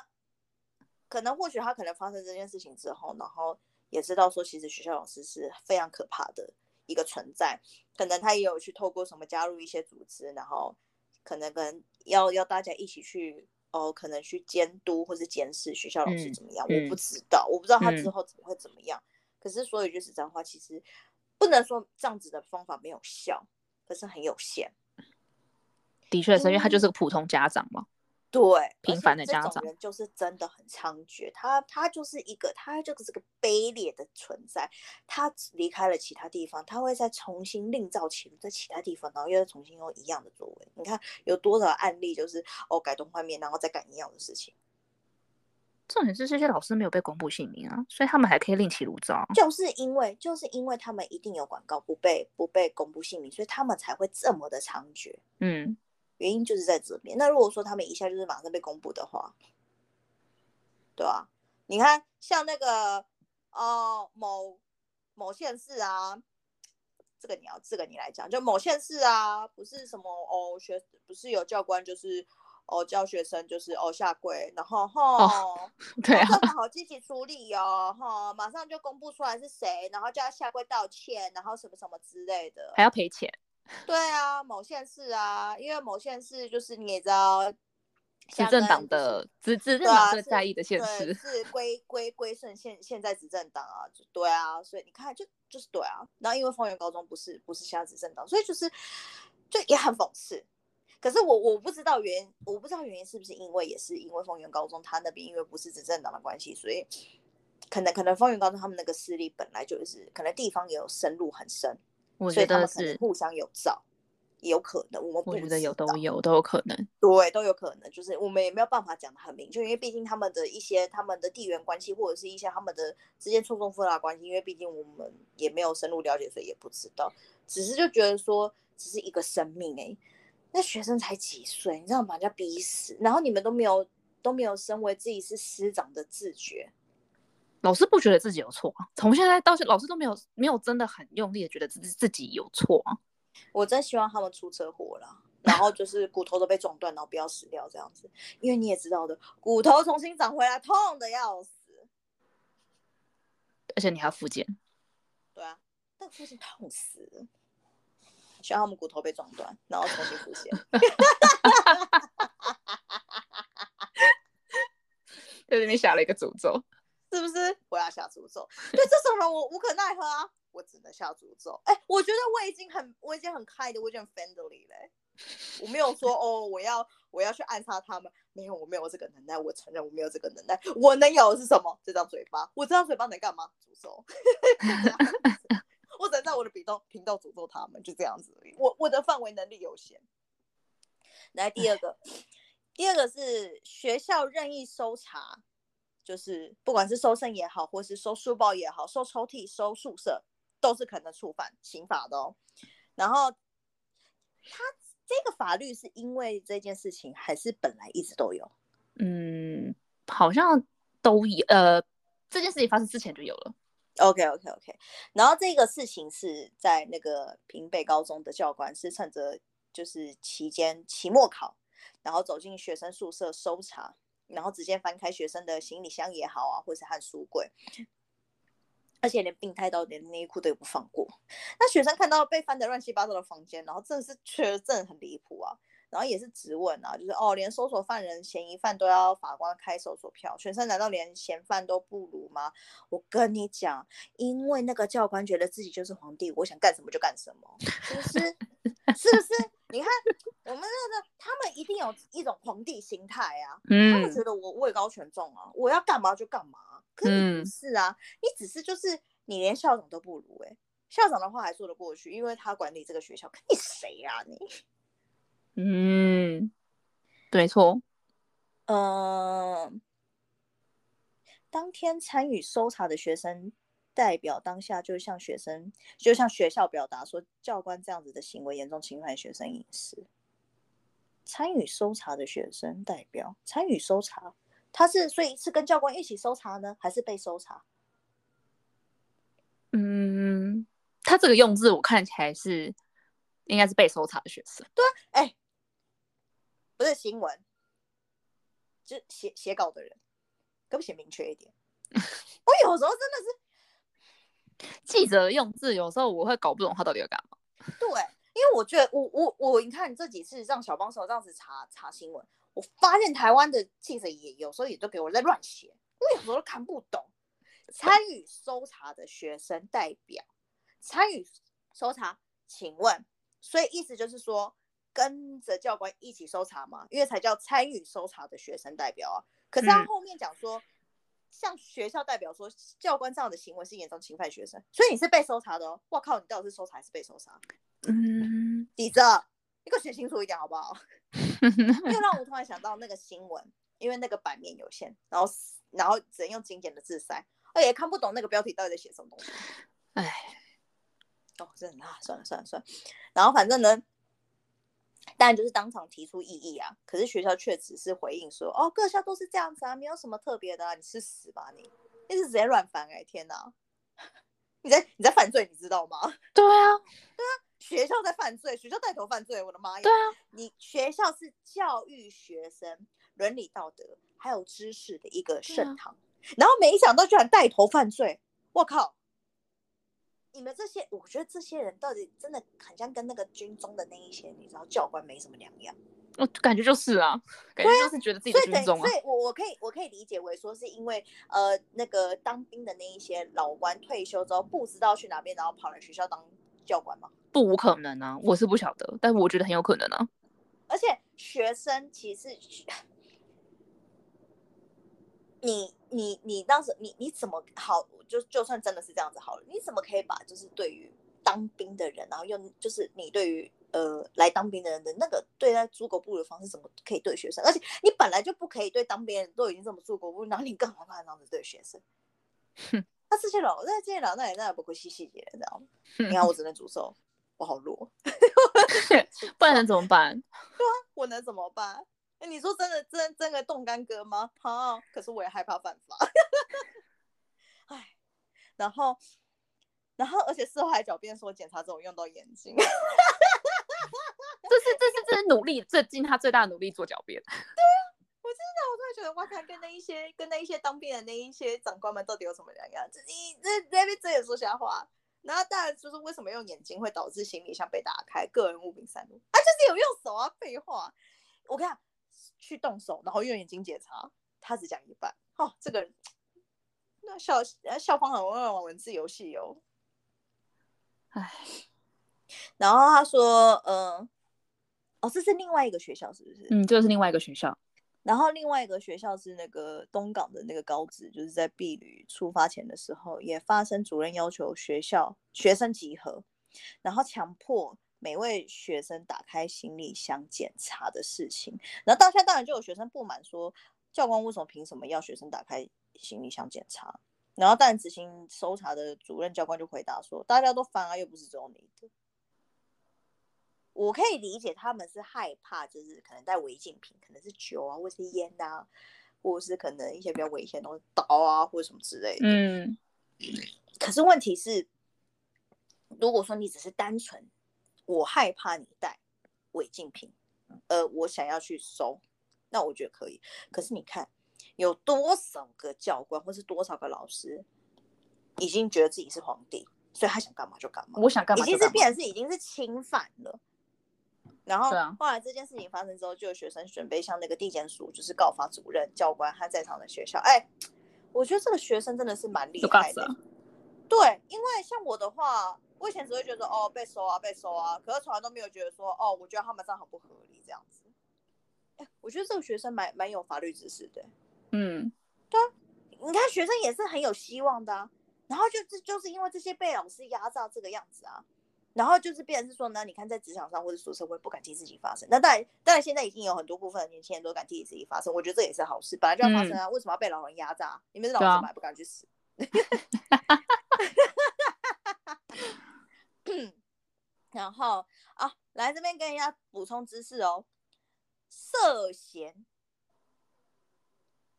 可能或许他可能发生这件事情之后，然后也知道说，其实学校老师是非常可怕的一个存在。可能他也有去透过什么加入一些组织，然后可能跟要要大家一起去哦，可能去监督或是监视学校老师怎么样。我不知道，我不知道他之后怎么会怎么样。可是说一句实在话，其实不能说这样子的方法没有效，可是很有限。的确是因为他就是个普通家长嘛，对，平凡的家长就是真的很猖獗。他他就是一个，他就是个卑劣的存在。他离开了其他地方，他会再重新另造起在其他地方，然后又再重新用一样的作为。你看有多少案例，就是哦改动画面，然后再干一样的事情。重点是这些老师没有被公布姓名啊，所以他们还可以另起炉灶。就是因为就是因为他们一定有广告不被不被公布姓名，所以他们才会这么的猖獗。嗯。原因就是在这边。那如果说他们一下就是马上被公布的话，对啊？你看，像那个哦，某某县市啊，这个你要这个你来讲，就某县市啊，不是什么哦学，不是有教官就是哦教学生就是哦下跪，然后哦，对啊，好积极处理哦，哈，马上就公布出来是谁，然后叫他下跪道歉，然后什么什么之类的，还要赔钱。对啊，某县市啊，因为某县市就是你也知道，执政党的执执政党最在意的县市是归归归顺现现在执政党啊，就对啊，所以你看就就是对啊，然后因为丰原高中不是不是现在执政党，所以就是就也很讽刺。可是我我不知道原因，我不知道原因是不是因为也是因为丰原高中他那边因为不是执政党的关系，所以可能可能丰原高中他们那个势力本来就是可能地方也有深入很深。我觉得是互相有造，有可能。我们我觉得有都有都有可能，对，都有可能。就是我们也没有办法讲的很明确，因为毕竟他们的一些他们的地缘关系，或者是一些他们的之间错综复杂关系，因为毕竟我们也没有深入了解，所以也不知道。只是就觉得说，只是一个生命哎，那学生才几岁，你知道把人家逼死，然后你们都没有都没有身为自己是师长的自觉。老师不觉得自己有错啊？从现在到现，老师都没有没有真的很用力的觉得自自己有错啊。我真希望他们出车祸了，然后就是骨头都被撞断，然后不要死掉这样子。因为你也知道的，骨头重新长回来痛的要死，而且你还要复健。对啊，那个复健痛死了。希望他们骨头被撞断，然后重新复健。在这边下了一个诅咒。是不是我要下诅咒？对这种人我无可奈何啊，我只能下诅咒。哎，我觉得我已经很我已经很开的，我已经很 friendly 嘞。我没有说 哦，我要我要去暗杀他们，没有，我没有这个能耐。我承认我没有这个能耐。我能有的是什么？这张嘴巴。我这张嘴巴能干嘛？诅咒。我只能在我的频道频道诅咒他们，就这样子而已。我我的范围能力有限。来第二个，第二个是学校任意搜查。就是不管是收身也好，或是收书包也好，收抽屉、收宿舍，都是可能触犯刑法的哦。然后，他这个法律是因为这件事情，还是本来一直都有？嗯，好像都有。呃，这件事情发生之前就有了。OK，OK，OK。然后这个事情是在那个平北高中的教官是趁着就是期间期末考，然后走进学生宿舍搜查。然后直接翻开学生的行李箱也好啊，或是和书柜，而且连病态到连内裤都不放过。那学生看到被翻得乱七八糟的房间，然后真的是确实真的很离谱啊。然后也是质问啊，就是哦，连搜索犯人、嫌疑犯都要法官开搜索票，学生难道连嫌犯都不如吗？我跟你讲，因为那个教官觉得自己就是皇帝，我想干什么就干什么，是不是？是不是？你看我们那个，他们一定有一种皇帝心态啊，他们觉得我位高权重啊，我要干嘛就干嘛。可是不是啊，你只是就是你连校长都不如哎，校长的话还说得过去，因为他管理这个学校，你谁呀你？嗯，没错。嗯，当天参与搜查的学生代表当下就向学生，就向学校表达说，教官这样子的行为严重侵犯学生隐私。参与搜查的学生代表参与搜查，他是所以是跟教官一起搜查呢，还是被搜查？嗯，他这个用字我看起来是应该是被搜查的学生。对，哎。不是新闻，就写写稿的人，可不写明确一点。我有时候真的是记者用字，有时候我会搞不懂他到底要干嘛。对，因为我觉得我我我，你看这几次让小帮手这样子查查新闻，我发现台湾的记者也有时候也都给我在乱写，我有时候都看不懂。参与搜查的学生代表参与搜查，请问，所以意思就是说。跟着教官一起搜查嘛，因为才叫参与搜查的学生代表啊。可是他后面讲说，像学校代表说，教官这样的行为是严重侵犯学生，所以你是被搜查的哦。我靠，你到底是搜查还是被搜查？嗯，记者，你给我写清楚一点好不好？又让我突然想到那个新闻，因为那个版面有限，然后然后只能用经典的字塞，而且看不懂那个标题到底在写什么东西。哎，哦，真的啊，算了算了算了，然后反正呢。但就是当场提出异议啊，可是学校却只是回应说：“哦，各校都是这样子啊，没有什么特别的啊，你去死吧你！”你是直接乱翻哎，天哪！你在你在犯罪，你知道吗？对啊，对啊，学校在犯罪，学校带头犯罪，我的妈呀！对啊，你学校是教育学生伦理道德还有知识的一个圣堂，然后没想到居然带头犯罪，我靠！你们这些，我觉得这些人到底真的很像跟那个军中的那一些，你知道教官没什么两样。我感觉就是啊，感觉就是觉得自己军中啊。所以，我我可以我可以理解为说，是因为呃，那个当兵的那一些老官退休之后，不知道去哪边，然后跑来学校当教官吗？不无可能啊，我是不晓得，但我觉得很有可能啊。而且学生其实。你你你当时你你怎么好就就算真的是这样子好了，你怎么可以把就是对于当兵的人，然后用就是你对于呃来当兵的人的那个对待猪狗不如的方式，怎么可以对学生？而且你本来就不可以对当兵人都已经这么猪狗不如，然后你更何况这样子对学生？哼那这些老那这些老那也那也不会细细节，知道吗？你看我只能诅咒，我好弱，不然能怎么办？对啊，我能怎么办？哎，你说真的真真的动干戈吗？好，可是我也害怕犯法。哎，然后，然后，而且事后还狡辩说检查之后用到眼睛。这是这是这是努力，最近他最大的努力做狡辩。对啊，我真的我突然觉得，哇，他跟那一些跟那一些当兵的那一些长官们到底有什么两样？这你这这边这也说瞎话。然后当然就是为什么用眼睛会导致行李箱被打开，个人物品散落？啊就是有用手啊，废话。我看去动手，然后用眼睛检查，他只讲一半。哦，这个那校校方很会玩文字游戏哦。唉，然后他说，嗯。哦，这是另外一个学校，是不是？嗯，这是另外一个学校。然后另外一个学校是那个东港的那个高职，就是在避旅出发前的时候，也发生主任要求学校学生集合，然后强迫每位学生打开行李箱检查的事情。然后当下当然就有学生不满，说教官为什么凭什么要学生打开行李箱检查？然后当然执行搜查的主任教官就回答说，大家都翻啊，又不是只有你的。我可以理解他们是害怕，就是可能带违禁品，可能是酒啊，或是烟啊，或者是可能一些比较危险的东西，刀啊，或者什么之类的。嗯。可是问题是，如果说你只是单纯我害怕你带违禁品，呃，我想要去收，那我觉得可以。可是你看，有多少个教官或是多少个老师已经觉得自己是皇帝，所以他想干嘛就干嘛。我想干嘛已经是变成是已经是侵犯了。然后后来这件事情发生之后，就有学生准备向那个地检署，就是告发主任、教官和在场的学校。哎，我觉得这个学生真的是蛮厉害的。对，因为像我的话，我以前只会觉得哦被收啊被收啊，可是从来都没有觉得说哦，我觉得他们这样很不合理这样子。哎，我觉得这个学生蛮蛮有法律知识的。嗯，对啊，你看学生也是很有希望的啊。然后就是就是因为这些被老师压榨这个样子啊。然后就是变成是说呢，你看在职场上或者出社会不敢替自己发声，那当然，当然现在已经有很多部分的年轻人都敢替自己发声，我觉得这也是好事，本来就要发生啊，为什么要被老人压榨？你们是老师嘛，不敢去死。然后啊，来这边跟人家补充知识哦，涉嫌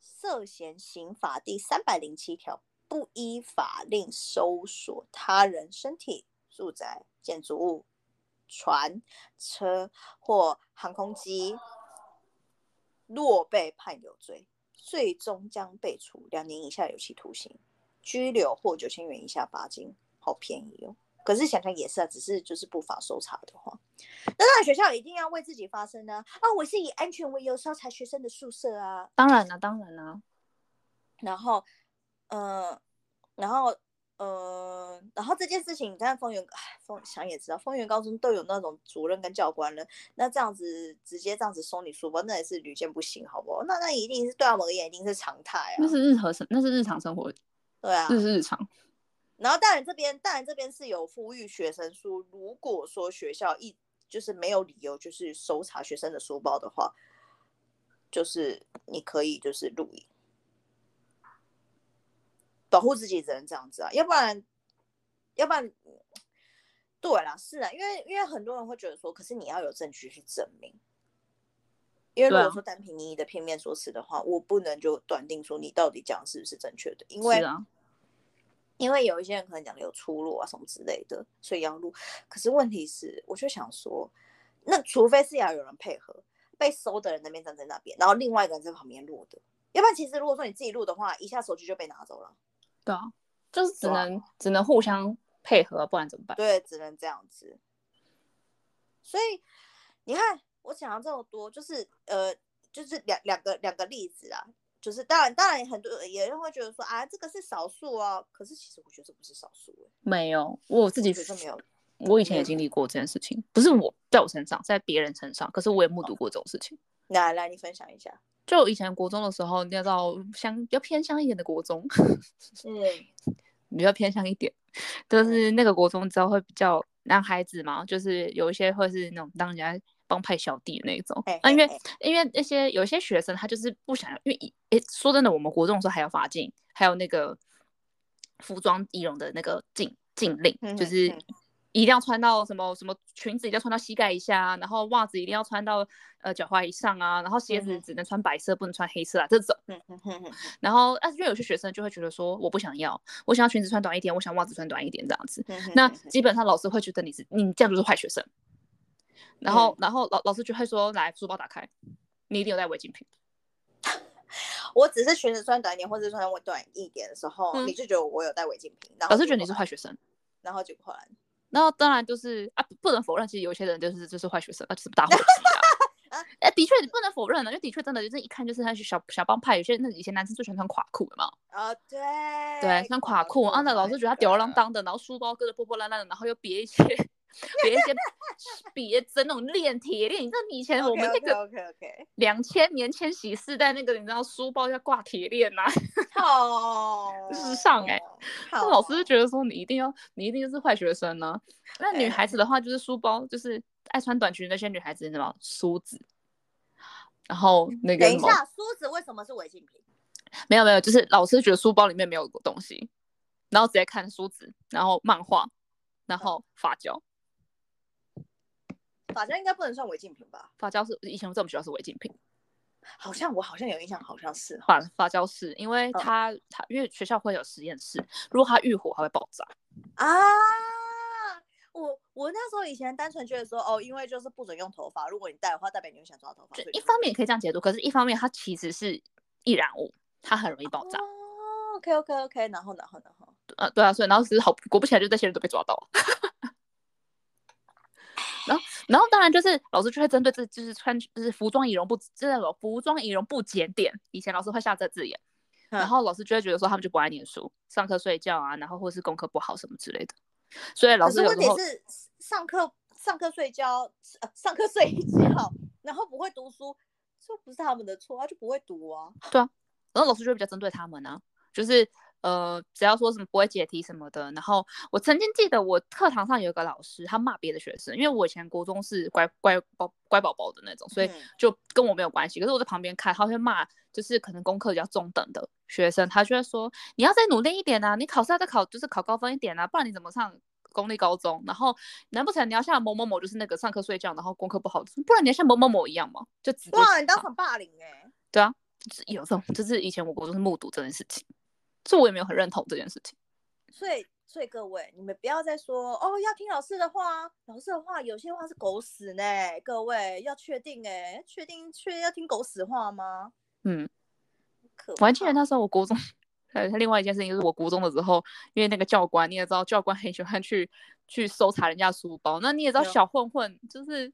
涉嫌刑法第三百零七条，不依法令搜索他人身体。住宅、建筑物、船、车或航空机，若被判有罪，最终将被处两年以下有期徒刑、拘留或九千元以下罚金。好便宜哦！可是想想也是啊，只是就是不法搜查的话，那当然学校一定要为自己发声呢。啊，我是以安全为由搜查学生的宿舍啊。当然了，当然了。然后，嗯，然后。呃，然后这件事情，你看丰原，丰想也知道，丰原高中都有那种主任跟教官了，那这样子直接这样子收你书包，那也是屡见不鲜，好不好？那那一定是对他们而言，一定是常态啊。那是日和生，那是日常生活。对啊，这是日常。然后大人这边，大人这边是有呼吁学生说，如果说学校一就是没有理由就是搜查学生的书包的话，就是你可以就是录影。保护自己只能这样子啊，要不然，要不然，对啦，是啊，因为因为很多人会觉得说，可是你要有证据去证明，因为如果说单凭你的片面说辞的话，我不能就断定说你到底讲是不是正确的，因为因为有一些人可能讲的有出入啊什么之类的，所以要录。可是问题是，我就想说，那除非是要有人配合，被搜的人那边站在那边，然后另外一个人在旁边录的，要不然其实如果说你自己录的话，一下手机就被拿走了。对啊，就是只能只能互相配合，不然怎么办？对，只能这样子。所以你看，我讲了这么多，就是呃，就是两两个两个例子啊，就是当然当然很多有人会觉得说啊，这个是少数哦，可是其实我觉得这不是少数哎。没有，我自己觉得没有。我以前也经历过这件事情，不是我在我身上，在别人身上，可是我也目睹过这种事情。来来，你分享一下。就以前国中的时候，你知道乡比较偏乡一点的国中，嗯，比较偏向一点，就是那个国中，之后会比较男孩子嘛，就是有一些会是那种当人家帮派小弟的那种。啊，因为因为那些有些学生他就是不想要，因为诶说真的，我们国中的时候还有法禁，还有那个服装仪容的那个禁禁令，就是一定要穿到什么什么裙子一定要穿到膝盖以下，然后袜子一定要穿到呃脚踝以上啊，然后鞋子只能穿白色，不能穿黑色啊，这种。然后，但是因为有些学生就会觉得说，我不想要，我想要裙子穿短一点，我想袜子穿短一点这样子。那基本上老师会觉得你是你这样就是坏学生。然后，然后老老师就会说，来书包打开，你一定有带违禁品。我只是裙子穿短一点，或者穿短一点的时候，你就觉得我有带违禁品。老师觉得你是坏学生，然后就后来。然后当然就是啊，不能否认，其实有些人就是就是坏学生，啊，就是大伙 啊。哎，的确你不能否认的，因为的确真的就是一看就是那些小小帮派，有些那以前男生最喜欢穿垮裤的嘛。啊，对。对，穿垮裤，啊，那老师觉得他吊儿郎当的，然后书包搁的破破烂烂的，然后又别一些别一些别针那种链铁链，你知道以前我们那个两千年千禧世代那个，你知道书包要挂铁链呐。好时尚哎，那老师就觉得说你一定要，你一定就是坏学生呢。那女孩子的话就是书包，就是爱穿短裙那些女孩子什么梳子，然后那个等一下，梳子为什么是违禁品？没有没有，就是老师觉得书包里面没有东西，然后直接看梳子，然后漫画，然后发胶。发胶应该不能算违禁品吧？发胶是以前在我们学校是违禁品。好像我好像有印象，好像是发发胶是，因为它它因为学校会有实验室，如果它遇火，它会爆炸啊。我我那时候以前单纯觉得说，哦，因为就是不准用头发，如果你戴的话，代表你会想抓头发。一方面可以这样解读，可是一方面它其实是易燃物，它很容易爆炸。哦，OK OK OK，然后然后然后，呃，对啊，所以然后只是好果不其然，就这些人都被抓到了。然后，然后当然就是老师就会针对这，就是穿就是服装仪容不，就是那种服装仪容不检点。以前老师会下这字眼，然后老师就会觉得说他们就不爱念书，上课睡觉啊，然后或是功课不好什么之类的。所以老师问题是上课上课睡觉，呃，上课睡觉，然后不会读书，这不是他们的错，他就不会读啊。对啊，然后老师就会比较针对他们呢，就是。呃，只要说什么不会解题什么的，然后我曾经记得我课堂上有一个老师，他骂别的学生，因为我以前国中是乖乖宝乖宝宝的那种，所以就跟我没有关系。可是我在旁边看，他会骂，就是可能功课比较中等的学生，他就会说你要再努力一点啊，你考试要再考，就是考高分一点啊，不然你怎么上公立高中？然后难不成你要像某某某，就是那个上课睡觉，然后功课不好，不然你要像某某某一样吗？就哇，你当场霸凌哎？对啊，有这种，就是以前我国中是目睹这件事情。这我也没有很认同这件事情，所以所以各位，你们不要再说哦，要听老师的话，老师的话有些话是狗屎呢。各位要确定哎，确定确要听狗屎话吗？嗯，我还记得那时候我国中，还有，另外一件事情就是我国中的时候，因为那个教官你也知道，教官很喜欢去去搜查人家书包，那你也知道小混混就是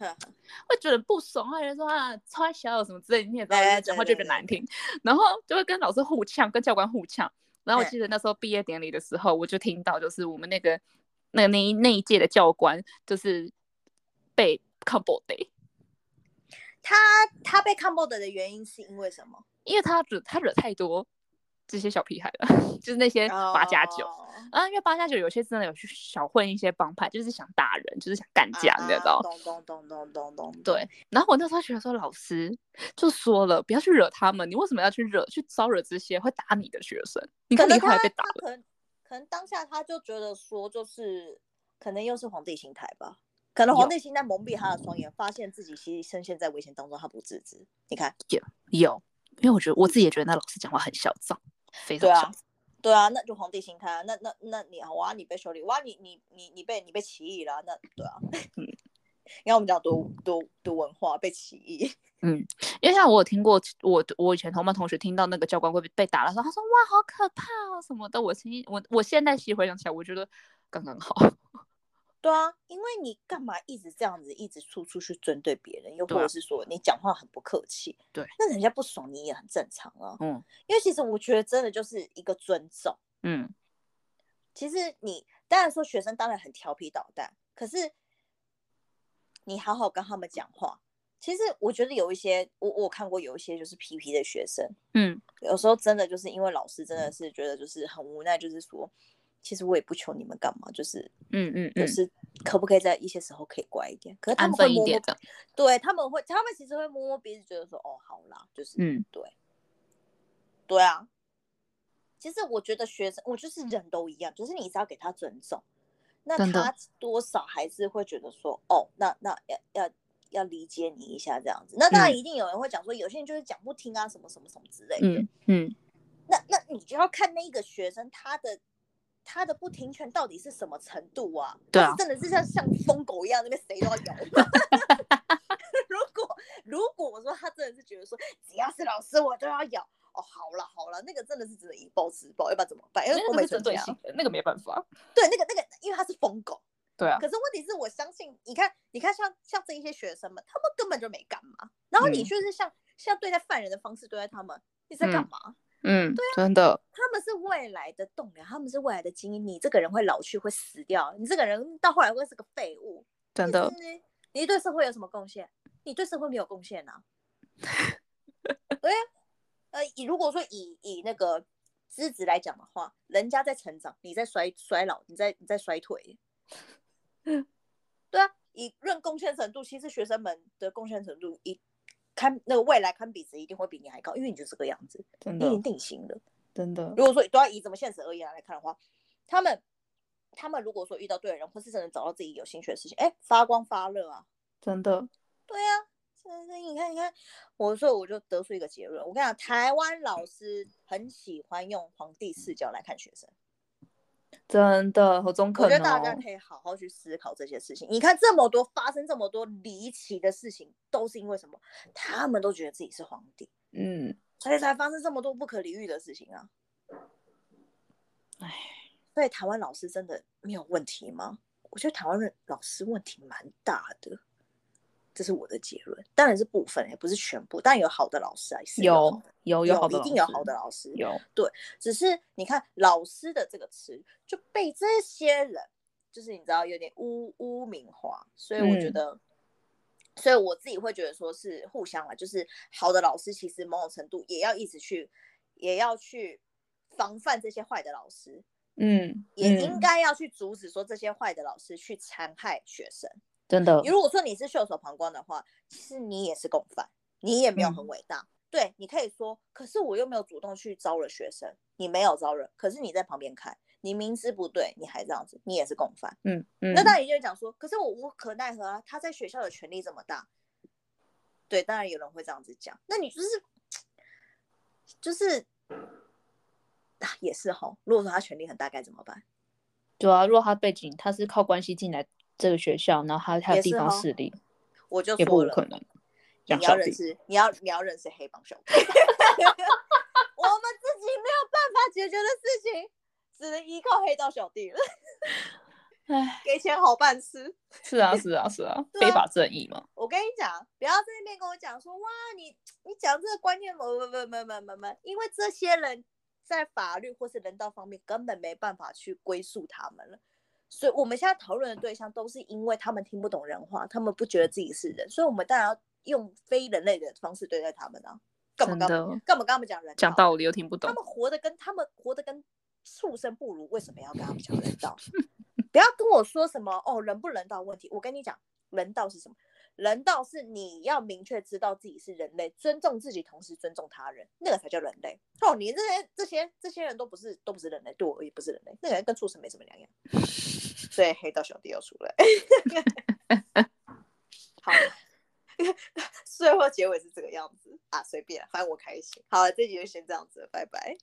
会觉得不爽，或者说啊穿小有什么之类，你也知道讲话就比较难听，然后就会跟老师互呛，跟教官互呛。然后我记得那时候毕业典礼的时候，我就听到就是我们那个那个那一那一届的教官就是被 combo day。他他被 c o m b o 的原因是因为什么？因为他惹他惹太多。这些小屁孩了，就是那些八加九啊，因为八加九有些真的有去小混一些帮派，就是想打人，就是想干架，你知道咚咚咚咚咚咚。对，然后我那时候觉得说，老师就说了，不要去惹他们，你为什么要去惹、去招惹这些会打你的学生？你看你后来被打了。可能可能当下他就觉得说，就是可能又是皇帝心态吧，可能皇帝心态蒙蔽他的双眼，发现自己其实深陷在危险当中，他不自知。你看，有有，因为我觉得我自己也觉得那老师讲话很嚣张。对啊，对啊，那就皇帝心态啊，那那那你哇，你被修理哇，你你你你被你被起义了，那对啊，嗯，因为我们讲读读读文化被起义，嗯，因为像我有听过，我我以前同班同学听到那个教官会被打的时候，他说哇好可怕哦什么的，我现我我现在细回想起来，我觉得刚刚好。对啊，因为你干嘛一直这样子，一直处处去针对别人，又或者是说你讲话很不客气，对，那人家不爽你也很正常啊。嗯，因为其实我觉得真的就是一个尊重。嗯，其实你当然说学生当然很调皮捣蛋，可是你好好跟他们讲话。其实我觉得有一些，我我看过有一些就是皮皮的学生，嗯，有时候真的就是因为老师真的是觉得就是很无奈，就是说。其实我也不求你们干嘛，就是，嗯嗯，就是可不可以在一些时候可以乖一点？可是他们会摸摸，对他们会，他们其实会摸摸鼻子，觉得说，哦，好啦，就是，嗯，对，对啊。其实我觉得学生，我就是人都一样，就是你是要给他尊重。那他多少还是会觉得说，哦，那那要要要理解你一下这样子。那当然一定有人会讲说，有些人就是讲不听啊，什么什么什么之类的。嗯嗯。那那你就要看那一个学生他的他的不听劝到底是什么程度啊？对啊。真的是像像疯狗一样，那边谁都要咬。如果如果我说他真的是觉得说，只要是老师我都要咬。哦，好了好了，那个真的是只能以暴制暴，要不然怎么办？因为我没针对性，那个没办法。对，那个那个，因为他是疯狗。对啊。可是问题是我相信，你看，你看，像像这一些学生们，他们根本就没干嘛。然后你就是像像对待犯人的方式对待他们，你在干嘛？嗯，对啊，真的。他们是未来的栋梁，他们是未来的精英。你这个人会老去，会死掉。你这个人到后来会是个废物。真的。你对社会有什么贡献？你对社会没有贡献呐。对。呃，以如果说以以那个资质来讲的话，人家在成长，你在衰衰老，你在你在衰退。对啊，以论贡献程度，其实学生们的贡献程度，一堪那个未来堪比值一定会比你还高，因为你就这个样子，真的已经定型了。真的。如果说都要以怎么现实而言来看的话，他们他们如果说遇到对的人，或是真的找到自己有兴趣的事情，哎，发光发热啊！真的。对啊。你看，你看，我说我就得出一个结论。我跟你讲，台湾老师很喜欢用皇帝视角来看学生，真的，好中肯。我觉得大家可以好好去思考这些事情。你看，这么多发生这么多离奇的事情，都是因为什么？他们都觉得自己是皇帝，嗯，所以才发生这么多不可理喻的事情啊。哎，所以台湾老师真的没有问题吗？我觉得台湾的老师问题蛮大的。这是我的结论，当然是部分，也不是全部。但有好的老师啊，有有有好的，一定有好的老师。有对，只是你看“老师”的这个词就被这些人，就是你知道有点污污名化，所以我觉得，所以我自己会觉得说是互相啊，就是好的老师其实某种程度也要一直去，也要去防范这些坏的老师。嗯，也应该要去阻止说这些坏的老师去残害学生。真的，如果说你是袖手旁观的话，其实你也是共犯，你也没有很伟大。对你可以说，可是我又没有主动去招惹学生，你没有招惹，可是你在旁边看，你明知不对，你还这样子，你也是共犯。嗯嗯。那当然也就讲说，可是我无可奈何啊，他在学校的权力这么大。对，当然有人会这样子讲，那你就是就是啊，也是哈。如果说他权力很大，该怎么办？对啊，如果他背景他是靠关系进来。这个学校，然后还还有地方势力，我就也不可能。你要认识，你要你要认识黑帮兄弟。我们自己没有办法解决的事情，只能依靠黑道小弟了。唉，给钱好办事。是啊，是啊，是啊，非法正义嘛。我跟你讲，不要在那边跟我讲说哇，你你讲这个观念，不不不不不不不，因为这些人在法律或是人道方面根本没办法去归宿他们了。所以我们现在讨论的对象都是因为他们听不懂人话，他们不觉得自己是人，所以我们当然要用非人类的方式对待他们啊！干嘛干嘛干嘛跟他们讲人？讲道理又听不懂。他们活得跟他们活得跟畜生不如，为什么要跟他们讲人道？不要跟我说什么哦，人不人道问题。我跟你讲，人道是什么？人道是你要明确知道自己是人类，尊重自己，同时尊重他人，那个才叫人类。哦，你这些这些这些人都不是都不是人类，对我而言不是人类，那个人跟畜生没什么两样。所以黑道小弟要出来。好，最后结尾是这个样子啊，随便，反正我开心。好了，这集就先这样子，拜拜。